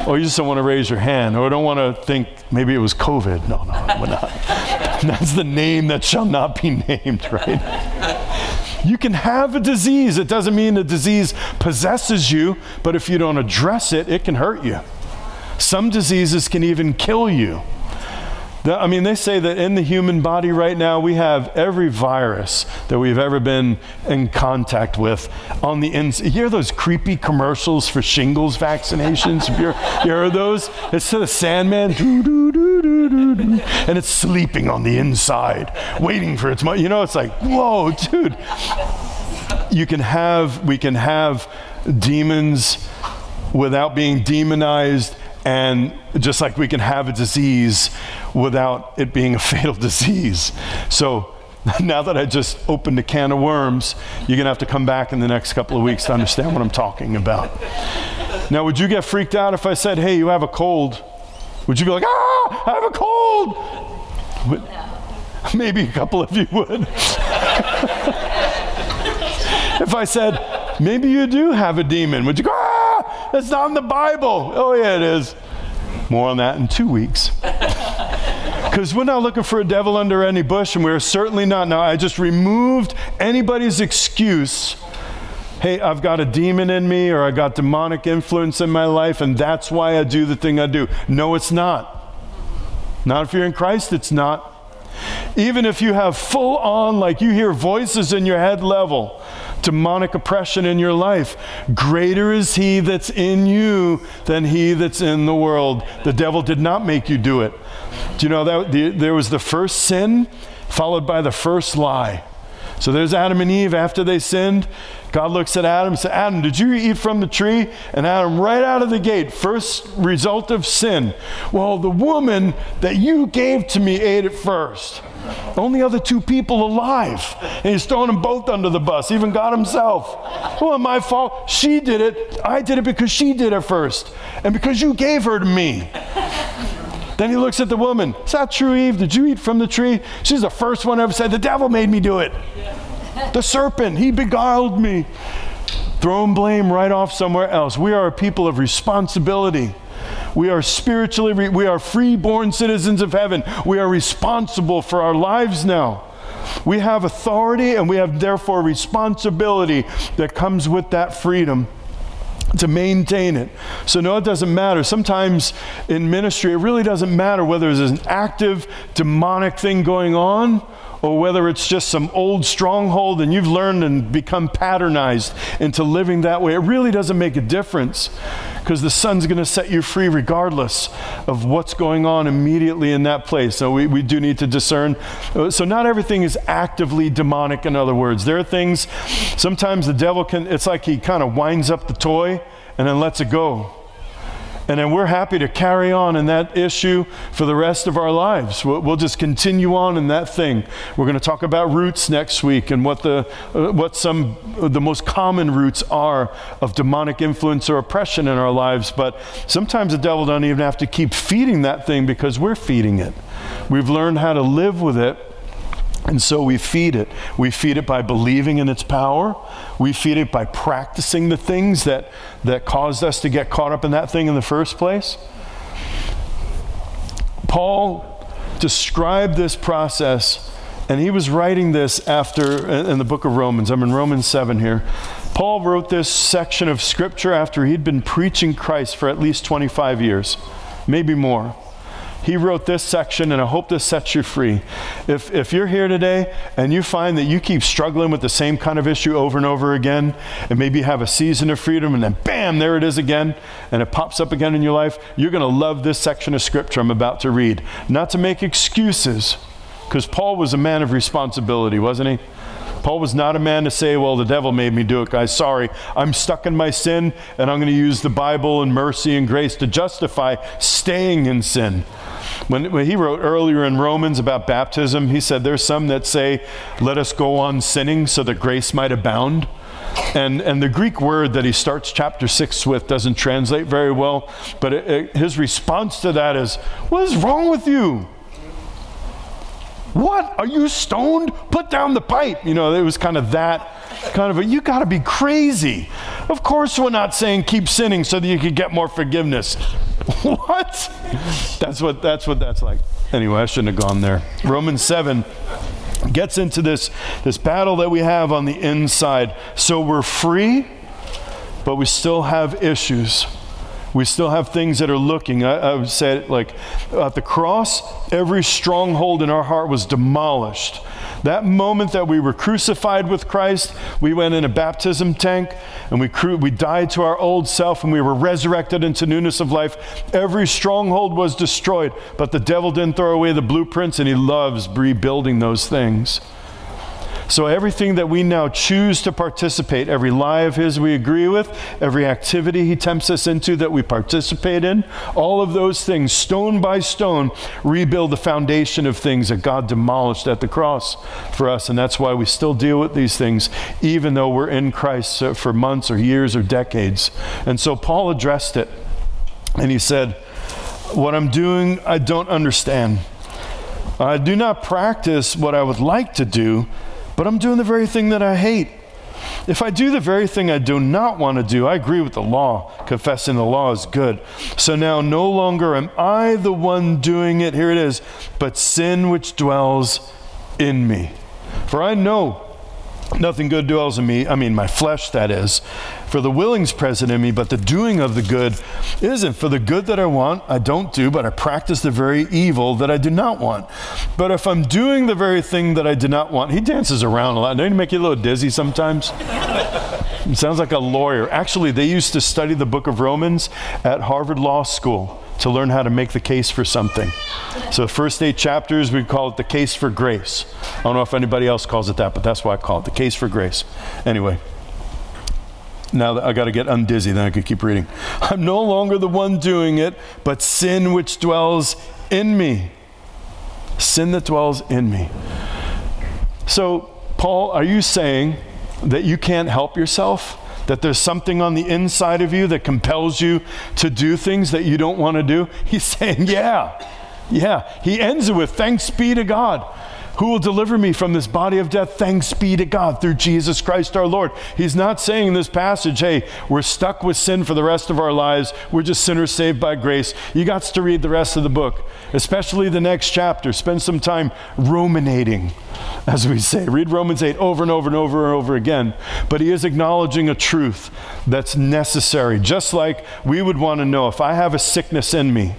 or you just don't want to raise your hand, or don't want to think maybe it was COVID. No, no, we're not. [LAUGHS] That's the name that shall not be named, right? You can have a disease. It doesn't mean the disease possesses you, but if you don't address it, it can hurt you. Some diseases can even kill you. I mean, they say that in the human body right now, we have every virus that we've ever been in contact with on the inside. You hear those creepy commercials for shingles vaccinations? you, heard those? It's the Sandman, and it's sleeping on the inside, waiting for its. You know, it's like, whoa, dude. You can have, we can have demons without being demonized and just like we can have a disease without it being a [LAUGHS] fatal disease. So [LAUGHS] now that I just opened a can of worms, you're going to have to come back in the next couple of weeks to understand what I'm talking about. Now, would you get freaked out if I said, hey, you have a cold? Would you be like, ah, I have a cold? [LAUGHS] Maybe a couple of you would. if I said, maybe you do have a demon, would you go, ah, [LAUGHS] that's not in the Bible? Oh, yeah, it is. More on that in two weeks. [LAUGHS] Because we're not looking for a devil under any bush, and we're certainly not. Now, I just removed anybody's excuse. Hey, I've got a demon in me, or I got demonic influence in my life, and that's why I do the thing I do. No, it's not. Not if you're in Christ, it's not. Even if you have full on, like you hear voices in your head level, demonic oppression in your life, greater is he that's in you than he that's in the world. The devil did not make you do it. Do you know that the, there was the first sin followed by the first lie? So there's Adam and Eve after they sinned. God looks at Adam and says, Adam, did you eat from the tree? And Adam, right out of the gate, first result of sin. Well, the woman that you gave to me ate it first. Only other two people alive. And he's throwing them both under the bus, even God himself. Well, my fault. She did it. I did it because she did it first. And because you gave her to me. Then he looks at the woman. Is that true, Eve? Did you eat from the tree? She's the first one ever said, The devil made me do it. The serpent, he beguiled me. Throwing blame right off somewhere else. We are a people of responsibility. We are spiritually, re- we are free-born citizens of heaven. We are responsible for our lives now. We have authority and we have therefore responsibility that comes with that freedom to maintain it. So, no, it doesn't matter. Sometimes in ministry, it really doesn't matter whether there's an active demonic thing going on or whether it's just some old stronghold and you've learned and become patternized into living that way, it really doesn't make a difference because the Son's going to set you free regardless of what's going on immediately in that place. So we, we do need to discern. Uh, so not everything is actively demonic, in other words. There are things, sometimes the devil can, it's like he kind of winds up the toy and then lets it go. And then we're happy to carry on in that issue for the rest of our lives. We'll, we'll just continue on in that thing. We're going to talk about roots next week and what the uh, what some the most common roots are of demonic influence or oppression in our lives. But sometimes the devil doesn't even have to keep feeding that thing because we're feeding it. We've learned how to live with it and so we feed it. We feed it by believing in its power. We feed it by practicing the things that, that caused us to get caught up in that thing in the first place. Paul described this process, and he was writing this after in the book of Romans. I'm in Romans 7 here. Paul wrote this section of scripture after he'd been preaching Christ for at least 25 years, maybe more he wrote this section, and I hope this sets you free. If, if you're here today and you find that you keep struggling with the same kind of issue over and over again, and maybe have a season of freedom, and then bam, there it is again, and it pops up again in your life, you're going to love this section of scripture I'm about to read. Not to make excuses, because Paul was a man of responsibility, wasn't he? Paul was not a man to say, Well, the devil made me do it, guys. Sorry, I'm stuck in my sin, and I'm going to use the Bible and mercy and grace to justify staying in sin. When, when, he wrote earlier in Romans about baptism, he said, There's some that say, Let us go on sinning so that grace might abound. And, and the Greek word that he starts chapter 6 with doesn't translate very well, but it, it, his response to that is, What is wrong with you? What? Are you stoned? Put down the pipe. You know, it was kind of that kind of a, you got to be crazy. Of course, we're not saying keep sinning so that you can get more forgiveness. [LAUGHS] what? That's what that's what that's like. Anyway, I shouldn't have gone there. Romans 7 gets into this this battle that we have on the inside. So we're free, but we still have issues. We still have things that are looking. I, would say, like, at the cross, every stronghold in our heart was demolished. That moment that we were crucified with Christ, we went in a baptism tank and we, cru- we died to our old self and we were resurrected into newness of life. Every stronghold was destroyed, but the devil didn't throw away the blueprints and he loves rebuilding those things. So, everything that we now choose to participate, every lie of His we agree with, every activity He tempts us into that we participate in, all of those things, stone by stone, rebuild the foundation of things that God demolished at the cross for us. And that's why we still deal with these things, even though we're in Christ for months or years or decades. And so, Paul addressed it. And he said, What I'm doing, I don't understand. I do not practice what I would like to do but I'm doing the very thing that I hate. If I do the very thing I do not want to do, I agree with the law, confessing the law is good. So now no longer am I the one doing it, here it is, but sin which dwells in me. For I know Nothing good dwells in me, I mean, my flesh, that is. For the willing's present in me, but the doing of the good isn't. For the good that I want, I don't do, but I practice the very evil that I do not want. But if I'm doing the very thing that I do not want, he dances around a lot. Don't he make you a little dizzy sometimes? Sounds like a lawyer. Actually, they used to study the book of Romans at Harvard Law School to learn how to make the case for something. So, first eight chapters, we call it the case for grace. I don't know if anybody else calls it that, but that's why I call it the case for grace. Anyway, now I got to get undizzy, then I could keep reading. [LAUGHS] I'm no longer the one doing it, but sin which dwells in me. Sin that dwells in me. So, Paul, are you saying that you can't help yourself? That there's something on the inside of you that compels you to do things that you don't want to do? He's [LAUGHS] saying, Yeah, yeah. He ends it with, Thanks be to God. Who will deliver me from this body of death? Thanks be to God through Jesus Christ our Lord. He's not saying in this passage, hey, we're stuck with sin for the rest of our lives. We're just sinners saved by grace. You got to read the rest of the book, especially the next chapter. Spend some time ruminating, as we say. Read Romans 8 over and over and over and over again. But he is acknowledging a truth that's necessary. Just like we would want to know if I have a sickness in me,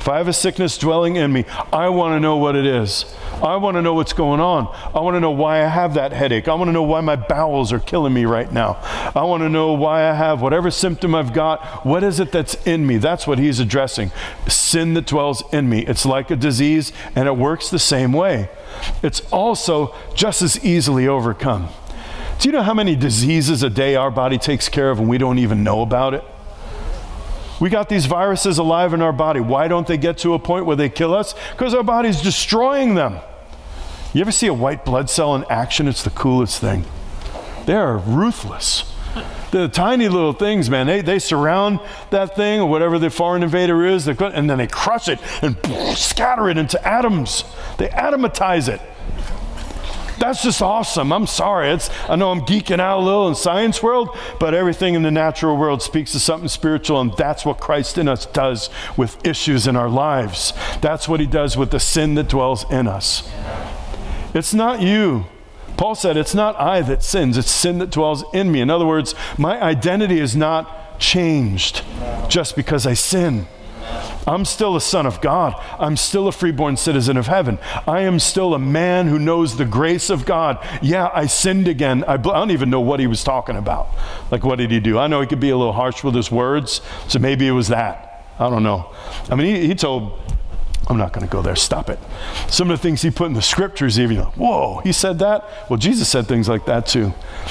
if I have a sickness dwelling in me, I want to know what it is. I want to know what's going on. I want to know why I have that headache. I want to know why my bowels are killing me right now. I want to know why I have whatever symptom I've got. What is it that's in me? That's what he's addressing. Sin that dwells in me. It's like a disease, and it works the same way. It's also just as easily overcome. Do you know how many diseases a day our body takes care of and we don't even know about it? We got these viruses alive in our body. Why don't they get to a point where they kill us? Because our body's destroying them. You ever see a white blood cell in action? It's the coolest thing. They are ruthless. They're the tiny little things, man, they, they surround that thing or whatever the foreign invader is, and then they crush it and [LAUGHS] scatter it into atoms. They atomatize it. That's just awesome. I'm sorry. It's, I know I'm geeking out a little in science world, but everything in the natural world speaks to something spiritual, and that's what Christ in us does with issues in our lives. That's what he does with the sin that dwells in us. It's not you. Paul said, It's not I that sins, it's sin that dwells in me. In other words, my identity is not changed just because I sin. I'm still a son of God. I'm still a freeborn citizen of heaven. I am still a man who knows the grace of God. Yeah, I sinned again. I, bl- I, don't even know what he was talking about. Like, what did he do? I know he could be a little harsh with his words, so maybe it was that. I don't know. I mean, he, he told, I'm not going to go there. Stop it. Some of the things he put in the scriptures, even, whoa, he said that? Well, Jesus said things like that too.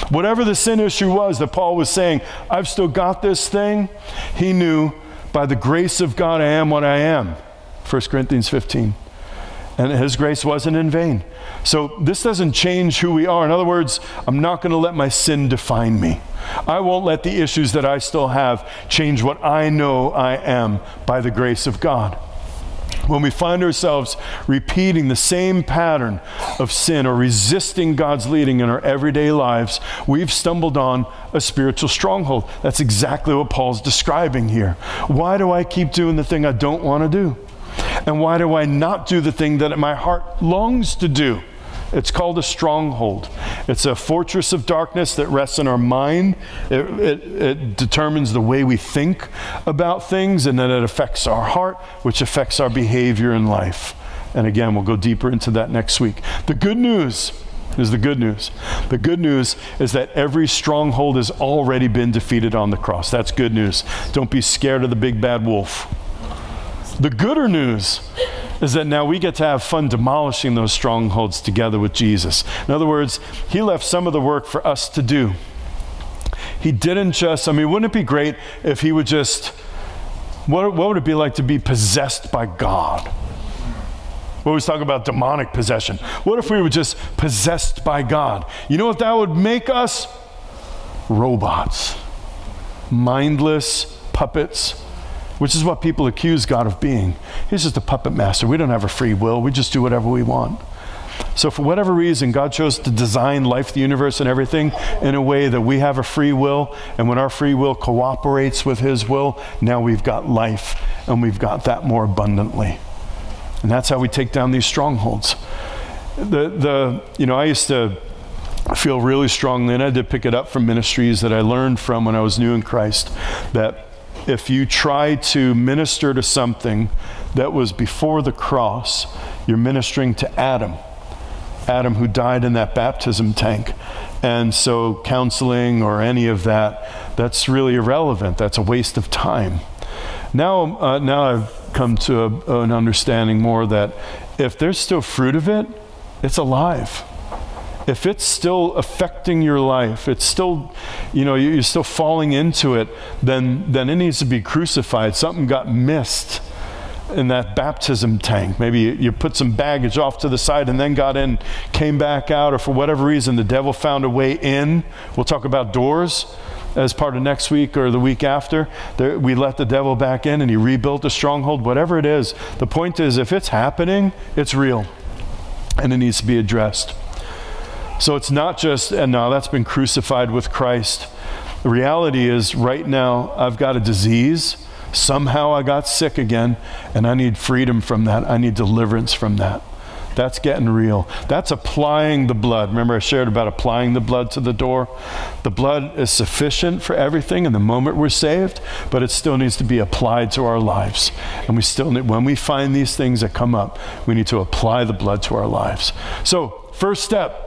Whatever the sin issue was that Paul was saying, I've still got this thing, he knew by the grace of God, I am what I am. 1 Corinthians 15. And his grace wasn't in vain. So this doesn't change who we are. In other words, I'm not going to let my sin define me. I won't let the issues that I still have change what I know I am by the grace of God when we find ourselves repeating the same pattern of sin or resisting God's leading in our everyday lives, we've stumbled on a spiritual stronghold. That's exactly what Paul's describing here. Why do I keep doing the thing I don't want to do? And why do I not do the thing that my heart longs to do? It's called a stronghold. It's a fortress of darkness that rests in our mind. It, it, it, determines the way we think about things, and then it affects our heart, which affects our behavior in life. And again, we'll go deeper into that next week. The good news is the good news. The good news is that every stronghold has already been defeated on the cross. That's good news. Don't be scared of the big bad wolf. The gooder news is that now we get to have fun demolishing those strongholds together with Jesus. In other words, He left some of the work for us to do. He didn't just, I mean, wouldn't it be great if He would just, what, what would it be like to be possessed by God? We always talk about demonic possession. What if we were just possessed by God? You know what that would make us? Robots, mindless puppets which is what people accuse God of being. He's just a puppet master. We don't have a free will, we just do whatever we want. So, for whatever reason, God chose to design life, the universe, and everything in a way that we have a free will. And when our free will cooperates with His will, now we've got life, and we've got that more abundantly. And that's how we take down these strongholds. The, the, you know, I used to feel really strongly, and I did pick it up from ministries that I learned from when I was new in Christ, that if you try to minister to something that was before the cross, you're ministering to Adam. Adam, who died in that baptism tank. And so, counseling or any of that, that's really irrelevant. That's a waste of time. Now, uh, now I've come to a, an understanding more that if there's still fruit of it, it's alive if it's still affecting your life, it's still, you know, you're still falling into it, then, then it needs to be crucified. Something got missed in that baptism tank. Maybe you, put some baggage off to the side and then got in, came back out, or for whatever reason, the devil found a way in. We'll talk about doors as part of next week or the week after. There, we let the devil back in and he rebuilt a stronghold, whatever it is. The point is, if it's happening, it's real and it needs to be addressed. So it's not just, and now that's been crucified with Christ. The reality is, right now, I've got a disease. Somehow I got sick again, and I need freedom from that. I need deliverance from that. That's getting real. That's applying the blood. Remember, I shared about applying the blood to the door? The blood is sufficient for everything in the moment we're saved, but it still needs to be applied to our lives. And we still need, when we find these things that come up, we need to apply the blood to our lives. So, first step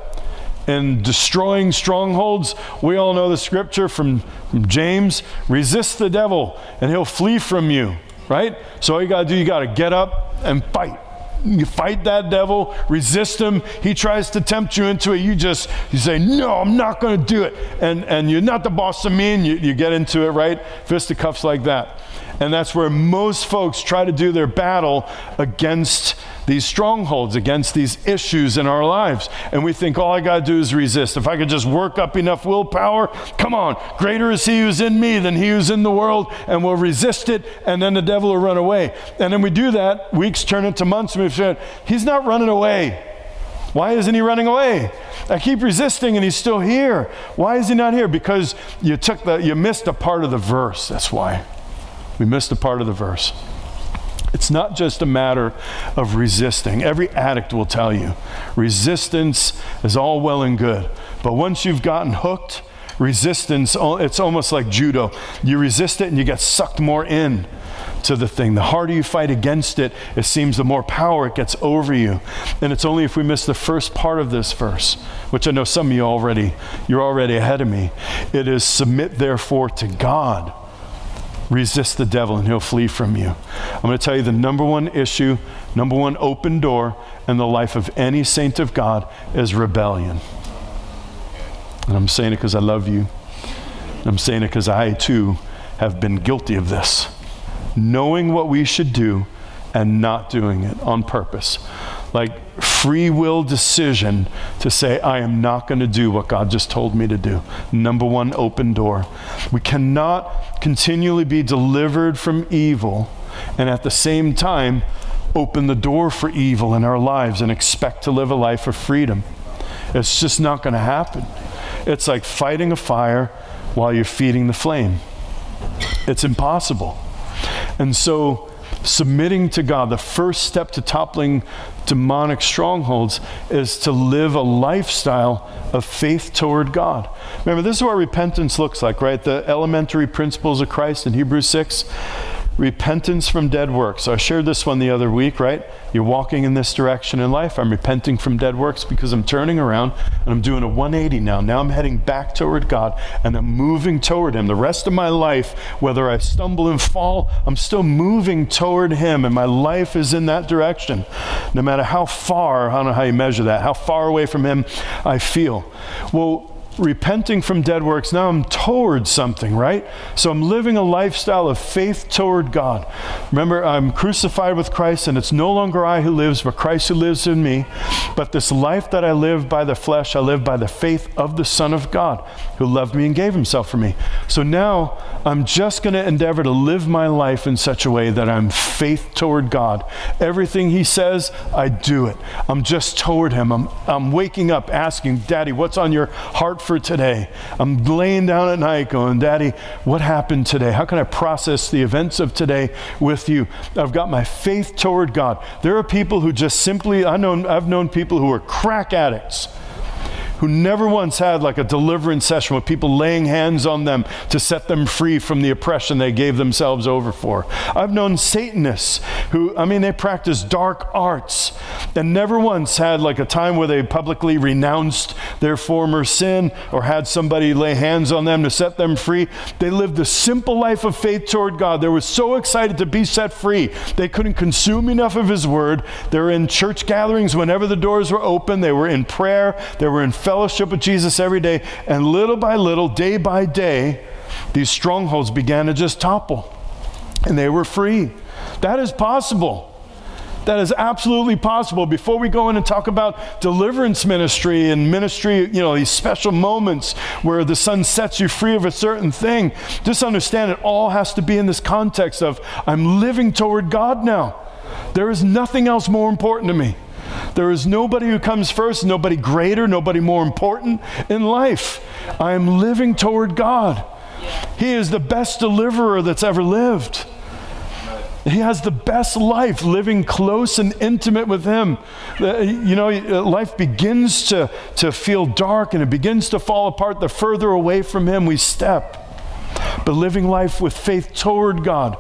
in destroying strongholds, we all know the scripture from, from James resist the devil and he'll flee from you, right? So, all you got to do, you got to get up and fight you fight that devil, resist him. He tries to tempt you into it. You just you say, "No, I'm not going to do it," and and you're not the boss of me, and you, you get into it, right? Fisticuffs like that, and that's where most folks try to do their battle against these strongholds, against these issues in our lives. And we think all I got to do is resist. If I could just work up enough willpower, come on, greater is he who's in me than he who's in the world, and we'll resist it, and then the devil will run away. And then we do that, weeks turn into months, and we've said, he's not running away. Why isn't he running away? I keep resisting and he's still here. Why is he not here? Because you took the you missed a part of the verse. That's why. We missed a part of the verse. It's not just a matter of resisting. Every addict will tell you resistance is all well and good. But once you've gotten hooked, resistance, it's almost like judo. You resist it and you get sucked more in to the thing. The harder you fight against it, it seems the more power it gets over you. And it's only if we miss the first part of this verse, which I know some of you already, you're already ahead of me. It is submit therefore to God resist the devil and he'll flee from you. I'm going to tell you the number one issue, number one open door in the life of any saint of God is rebellion. And I'm saying it because I love you. I'm saying it because I too have been guilty of this. Knowing what we should do and not doing it on purpose. Like free will decision to say, I am not going to do what God just told me to do. Number one, open door. We cannot continually be delivered from evil and at the same time open the door for evil in our lives and expect to live a life of freedom. It's just not going to happen. It's like fighting a fire while you're feeding the flame. It's impossible. And so, submitting to God, the first step to toppling demonic strongholds is to live a lifestyle of faith toward God. Remember, this is what repentance looks like, right? The elementary principles of Christ in Hebrews 6 repentance from dead works. So I shared this one the other week, right? You're walking in this direction in life. I'm repenting from dead works because I'm turning around and I'm doing a 180 now. Now I'm heading back toward God and I'm moving toward Him. The rest of my life, whether I stumble and fall, I'm still moving toward Him and my life is in that direction. No matter how far, I don't know how you measure that, how far away from Him I feel. Well, repenting from dead works, now I'm towards something, right? So I'm living a lifestyle of faith toward God. Remember, I'm crucified with Christ, and it's no longer I who lives, but Christ who lives in me. But this life that I live by the flesh, I live by the faith of the Son of God, who loved me and gave himself for me. So now I'm just going to endeavor to live my life in such a way that I'm faith toward God. Everything He says, I do it. I'm just toward Him. I'm, I'm waking up asking, Daddy, what's on your heart for today. I'm laying down at night going, Daddy, what happened today? How can I process the events of today with you? I've got my faith toward God. There are people who just simply, I know, I've known people who are crack addicts who never once had like a deliverance session with people laying hands on them to set them free from the oppression they gave themselves over for. I've known Satanists who, I mean, they practice dark arts and never once had like a time where they publicly renounced their former sin or had somebody lay hands on them to set them free. They lived a simple life of faith toward God. They were so excited to be set free. They couldn't consume enough of His Word. They were in church gatherings whenever the doors were open. They were in prayer. They were in fellowship with Jesus every day. And little by little, day by day, these strongholds began to just topple. And they were free. That is possible. That is absolutely possible. Before we go in and talk about deliverance ministry and ministry, you know, these special moments where the Son sets you free of a certain thing, just understand it all has to be in this context of I'm living toward God now. There is nothing else more important to me. There is nobody who comes first, nobody greater, nobody more important in life. I am living toward God. He is the best deliverer that's ever lived. He has the best life living close and intimate with Him. You know, life begins to, to feel dark and it begins to fall apart the further away from Him we step. But living life with faith toward God,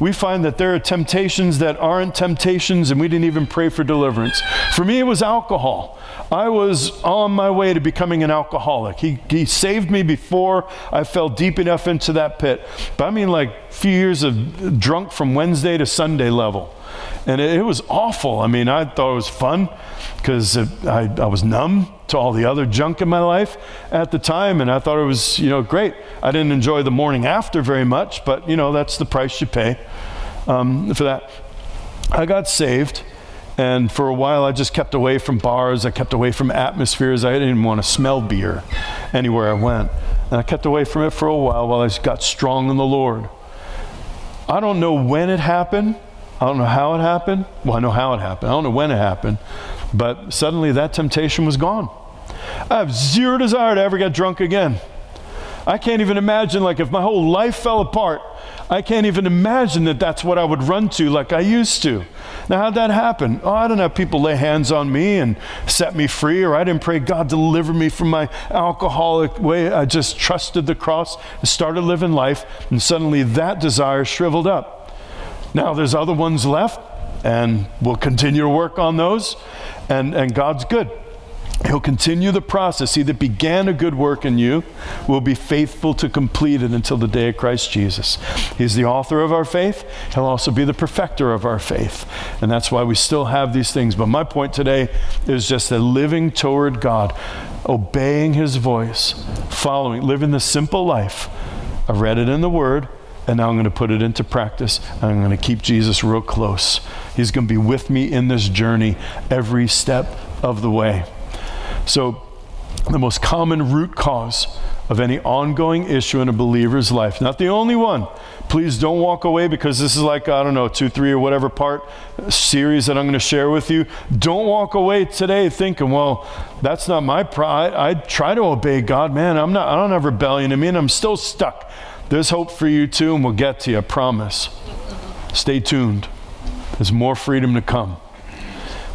we find that there are temptations that aren't temptations, and we didn't even pray for deliverance. For me, it was alcohol. I was on my way to becoming an alcoholic. He, he saved me before I fell deep enough into that pit. But I mean, like a few years of drunk from Wednesday to Sunday level. And it, it was awful. I mean, I thought it was fun because I, I was numb to all the other junk in my life at the time. And I thought it was, you know, great. I didn't enjoy the morning after very much, but, you know, that's the price you pay um, for that. I got saved and for a while, I just kept away from bars. I kept away from atmospheres. I didn't even want to smell beer anywhere I went. And I kept away from it for a while while I got strong in the Lord. I don't know when it happened. I don't know how it happened. Well, I know how it happened. I don't know when it happened. But suddenly that temptation was gone. I have zero desire to ever get drunk again. I can't even imagine, like, if my whole life fell apart, I can't even imagine that that's what I would run to like I used to. Now, how'd that happen? Oh, I didn't have people lay hands on me and set me free, or I didn't pray, God, deliver me from my alcoholic way. I just trusted the cross and started living life, and suddenly that desire shriveled up. Now, there's other ones left, and we'll continue to work on those, and, and God's good. He'll continue the process. He that began a good work in you will be faithful to complete it until the day of Christ Jesus. He's the author of our faith. He'll also be the perfecter of our faith. And that's why we still have these things. But my point today is just that living toward God, obeying His voice, following, living the simple life. I read it in the Word, and now I'm going to put it into practice. And I'm going to keep Jesus real close. He's going to be with me in this journey every step of the way. So, the most common root cause of any ongoing issue in a believer's life, not the only one. Please don't walk away because this is like, I don't know, two, three, or whatever part uh, series that I'm going to share with you. Don't walk away today thinking, well, that's not my pride. I try to obey God. Man, I'm not, I don't have rebellion in me and I'm still stuck. There's hope for you too, and we'll get to you, I promise. Stay tuned. There's more freedom to come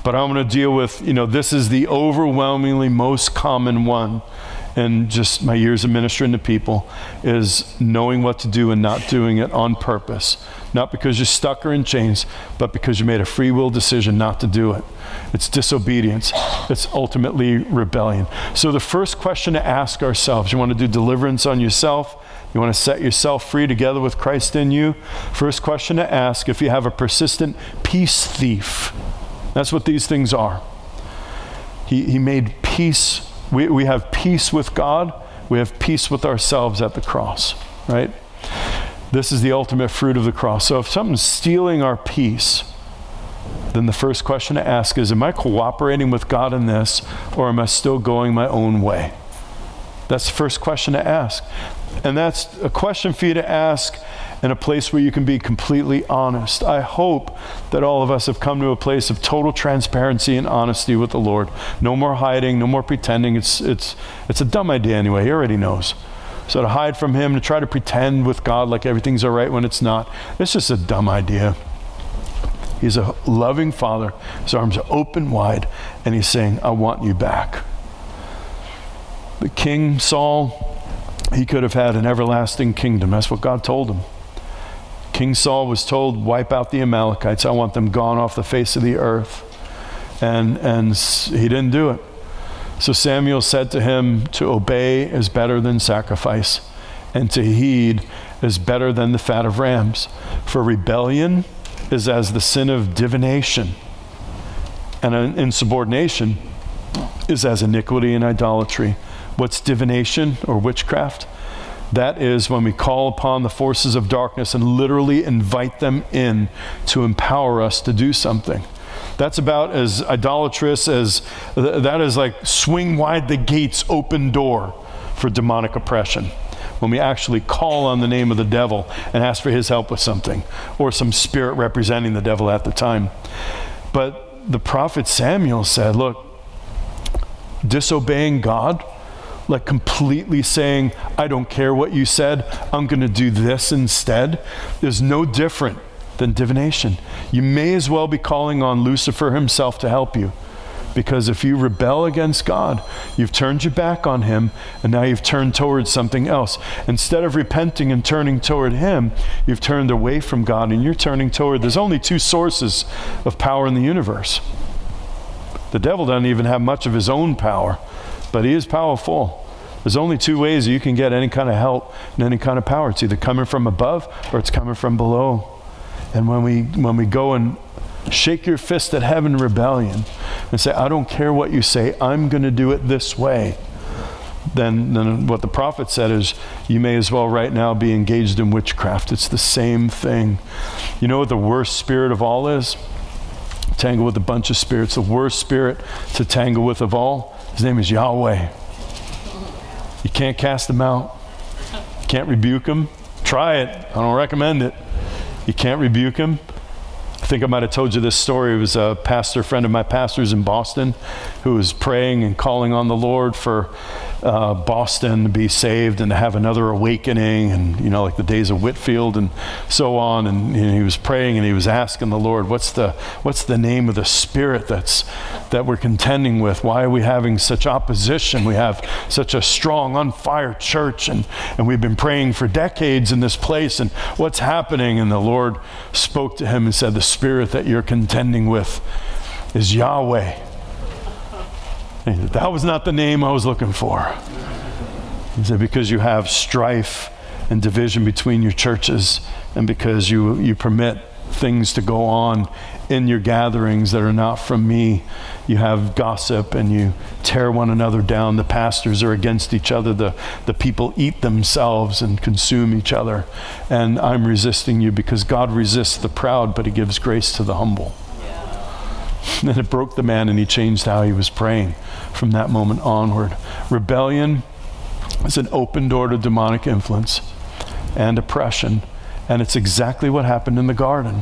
but I'm going to deal with, you know, this is the overwhelmingly most common one in just my years of ministering to people is knowing what to do and not doing it on purpose. Not because you're stuck or in chains, but because you made a free will decision not to do it. It's disobedience. It's ultimately rebellion. So the first question to ask ourselves, you want to do deliverance on yourself? You want to set yourself free together with Christ in you? First question to ask if you have a persistent peace thief that's what these things are. He, he made peace. We, we have peace with God, we have peace with ourselves at the cross, right? This is the ultimate fruit of the cross. So if something's stealing our peace, then the first question to ask is Am I cooperating with God in this, or am I still going my own way? That's the first question to ask. And that's a question for you to ask in a place where you can be completely honest. I hope that all of us have come to a place of total transparency and honesty with the Lord. No more hiding, no more pretending. It's, it's, it's a dumb idea anyway. He already knows. So to hide from Him, to try to pretend with God like everything's all right when it's not, it's just a dumb idea. He's a loving Father. His arms are open wide, and He's saying, I want you back. The King Saul, he could have had an everlasting kingdom. That's what God told him. King Saul was told, wipe out the Amalekites. I want them gone off the face of the earth. And, and he didn't do it. So Samuel said to him, To obey is better than sacrifice, and to heed is better than the fat of rams. For rebellion is as the sin of divination, and insubordination is as iniquity and idolatry. What's divination or witchcraft? That is when we call upon the forces of darkness and literally invite them in to empower us to do something. That's about as idolatrous as that is like swing wide the gates, open door for demonic oppression. When we actually call on the name of the devil and ask for his help with something, or some spirit representing the devil at the time. But the prophet Samuel said, Look, disobeying God like completely saying, I don't care what you said, I'm going to do this instead, is no different than divination. You may as well be calling on Lucifer himself to help you. Because if you rebel against God, you've turned your back on Him, and now you've turned towards something else. Instead of repenting and turning toward Him, you've turned away from God and you're turning toward. There's only two sources of power in the universe. The devil doesn't even have much of his own power, but he is powerful. There's only two ways you can get any kind of help and any kind of power. It's either coming from above or it's coming from below. And when we when we go and shake your fist at heaven in rebellion and say, I don't care what you say, I'm going to do it this way, then, then what the prophet said is, you may as well right now be engaged in witchcraft. It's the same thing. You know what the worst spirit of all is? Tangle with a bunch of spirits. The worst spirit to tangle with of all, his name is Yahweh. You can't cast him out. You can't rebuke him. Try it. I don't recommend it. You can't rebuke him. I think I might have told you this story. It was a pastor friend of my pastor's in Boston who was praying and calling on the Lord for uh, Boston to be saved and to have another awakening, and you know, like the days of Whitefield and so on. And know, he was praying and he was asking the Lord, "What's the what's the name of the spirit that's that we're contending with? Why are we having such opposition? We have such a strong, on fire church, and and we've been praying for decades in this place, and what's happening?" And the Lord spoke to him and said, "The spirit that you're contending with is Yahweh." [LAUGHS] That was not the name I was looking for. He said, Because you have strife and division between your churches, and because you, you permit things to go on in your gatherings that are not from me. You have gossip and you tear one another down. The pastors are against each other. The, the people eat themselves and consume each other. And I'm resisting you because God resists the proud, but He gives grace to the humble. [LAUGHS] And it broke the man and he changed how he was praying from that moment onward. Rebellion is an open door to demonic influence and oppression. And it's exactly what happened in the garden.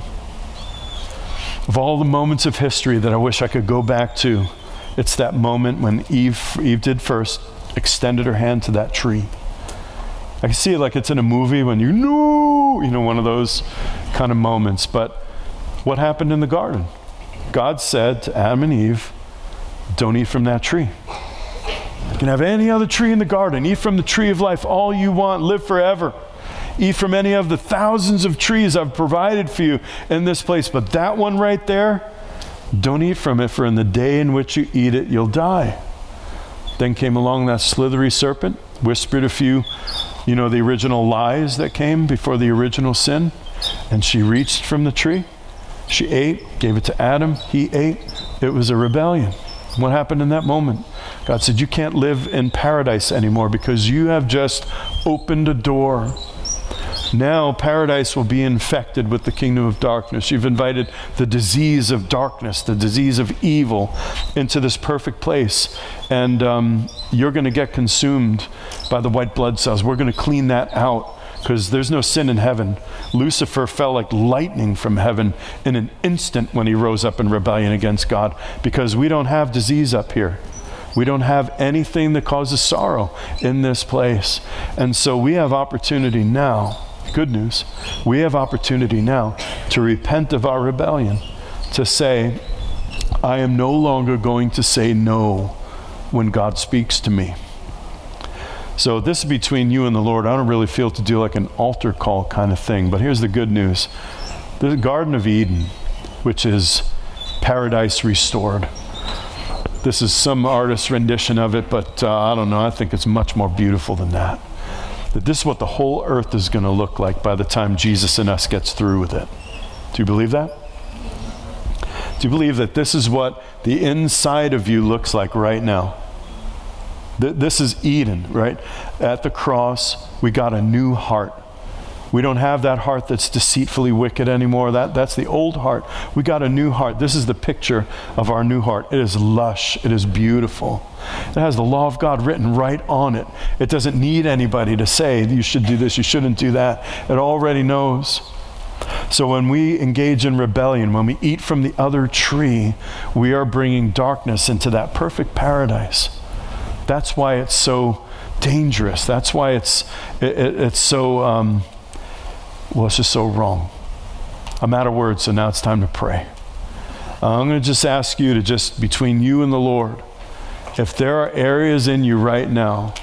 Of all the moments of history that I wish I could go back to, it's that moment when Eve, Eve did first, extended her hand to that tree. I can see it like it's in a movie when you know, you know, one of those kind of moments. But what happened in the garden? God said to Adam and Eve, Don't eat from that tree. You can have any other tree in the garden. Eat from the tree of life all you want. Live forever. Eat from any of the thousands of trees I've provided for you in this place. But that one right there, don't eat from it, for in the day in which you eat it, you'll die. Then came along that slithery serpent, whispered a few, you know, the original lies that came before the original sin, and she reached from the tree she ate, gave it to Adam. He ate. It was a rebellion. What happened in that moment? God said, You can't live in paradise anymore because you have just opened a door. Now paradise will be infected with the kingdom of darkness. You've invited the disease of darkness, the disease of evil, into this perfect place. And um, you're going to get consumed by the white blood cells. We're going to clean that out because there's no sin in heaven. Lucifer fell like lightning from heaven in an instant when he rose up in rebellion against God because we don't have disease up here. We don't have anything that causes sorrow in this place. And so we have opportunity now. Good news. We have opportunity now to repent of our rebellion, to say, I am no longer going to say no when God speaks to me. So this is between you and the Lord. I don't really feel to do like an altar call kind of thing, but here's the good news. The Garden of Eden, which is paradise restored. This is some artist's rendition of it, but uh, I don't know. I think it's much more beautiful than that. That this is what the whole earth is going to look like by the time Jesus and us gets through with it. Do you believe that? Do you believe that this is what the inside of you looks like right now? This is Eden, right? At the cross, we got a new heart. We don't have that heart that's deceitfully wicked anymore. That, that's the old heart. We got a new heart. This is the picture of our new heart. It is lush, it is beautiful. It has the law of God written right on it. It doesn't need anybody to say, you should do this, you shouldn't do that. It already knows. So when we engage in rebellion, when we eat from the other tree, we are bringing darkness into that perfect paradise. That's why it's so dangerous. That's why it's, it, it, it's so, um, well, it's just so wrong. I'm out of words, so now it's time to pray. Uh, I'm going to just ask you to just, between you and the Lord, if there are areas in you right now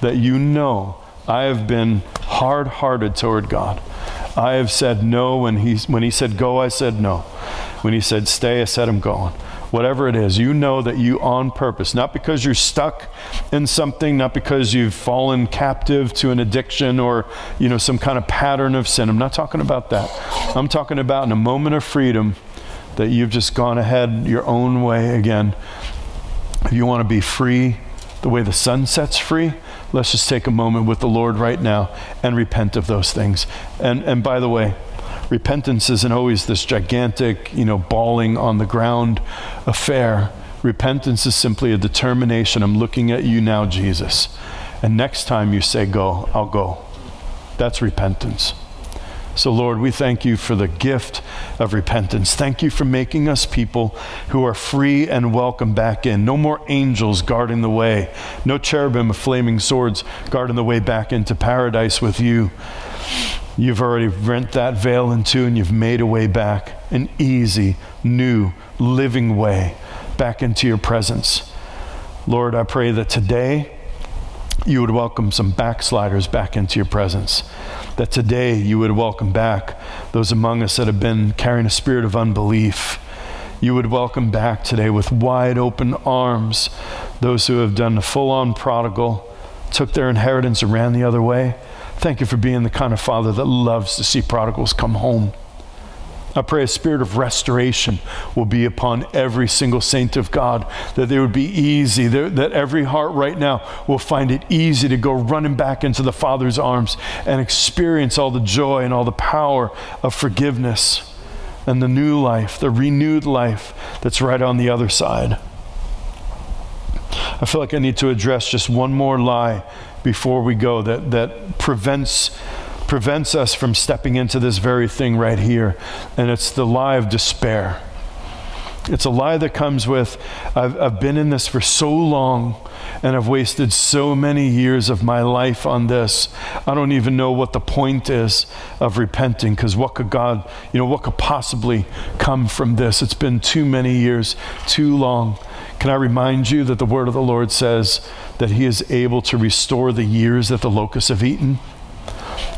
that you know I have been hard hearted toward God. I have said no when he, when he said go, I said no. When he said stay, I said I'm going. Whatever it is, you know that you on purpose, not because you're stuck in something, not because you've fallen captive to an addiction or, you know, some kind of pattern of sin. I'm not talking about that. I'm talking about in a moment of freedom that you've just gone ahead your own way again. If you want to be free the way the Son sets free, let's just take a moment with the Lord right now and repent of those things. And, and by the way, repentance isn't always this gigantic, you know, bawling on the ground affair. Repentance is simply a determination. I'm looking at you now, Jesus. And next time you say go, I'll go. That's repentance. So, Lord, we thank you for the gift of repentance. Thank you for making us people who are free and welcome back in. No more angels guarding the way, no cherubim of flaming swords guarding the way back into paradise with you. You've already rent that veil in two and you've made a way back, an easy, new, living way back into your presence. Lord, I pray that today you would welcome some backsliders back into your presence that today you would welcome back those among us that have been carrying a spirit of unbelief. You would welcome back today with wide open arms those who have done the full on prodigal, took their inheritance and ran the other way. Thank you for being the kind of father that loves to see prodigals come home. I pray a spirit of restoration will be upon every single saint of God, that they would be easy, that every heart right now will find it easy to go running back into the Father's arms and experience all the joy and all the power of forgiveness and the new life, the renewed life that's right on the other side. I feel like I need to address just one more lie before we go that, that prevents prevents us from stepping into this very thing right here, and it's the lie of despair. It's a lie that comes with, I've, I've been in this for so long and I've wasted so many years of my life on this. I don't even know what the point is of repenting because what could God, you know, what could possibly come from this? It's been too many years, too long. Can I remind you that the word of the Lord says that He is able to restore the years that the locusts have eaten?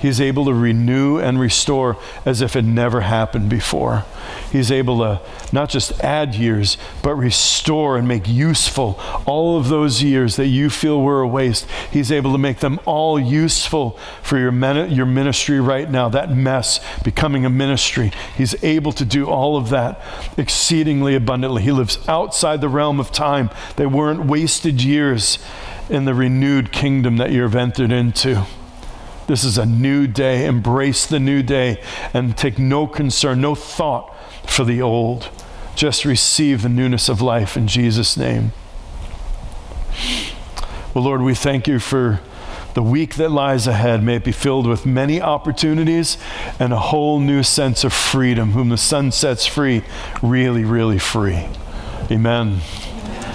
He's able to renew and restore as if it never happened before. He's able to not just add years, but restore and make useful all of those years that you feel were a waste. He's able to make them all useful for your, your ministry right now, that mess becoming a ministry. He's able to do all of that exceedingly abundantly. He lives outside the realm of time. They weren't wasted years in the renewed kingdom that you've entered into. This is a new day. Embrace the new day and take no concern, no thought for the old. Just receive the newness of life in Jesus' name. Well, Lord, we thank you for the week that lies ahead. May it be filled with many opportunities and a whole new sense of freedom. Whom the Son sets free, really, really free. Amen.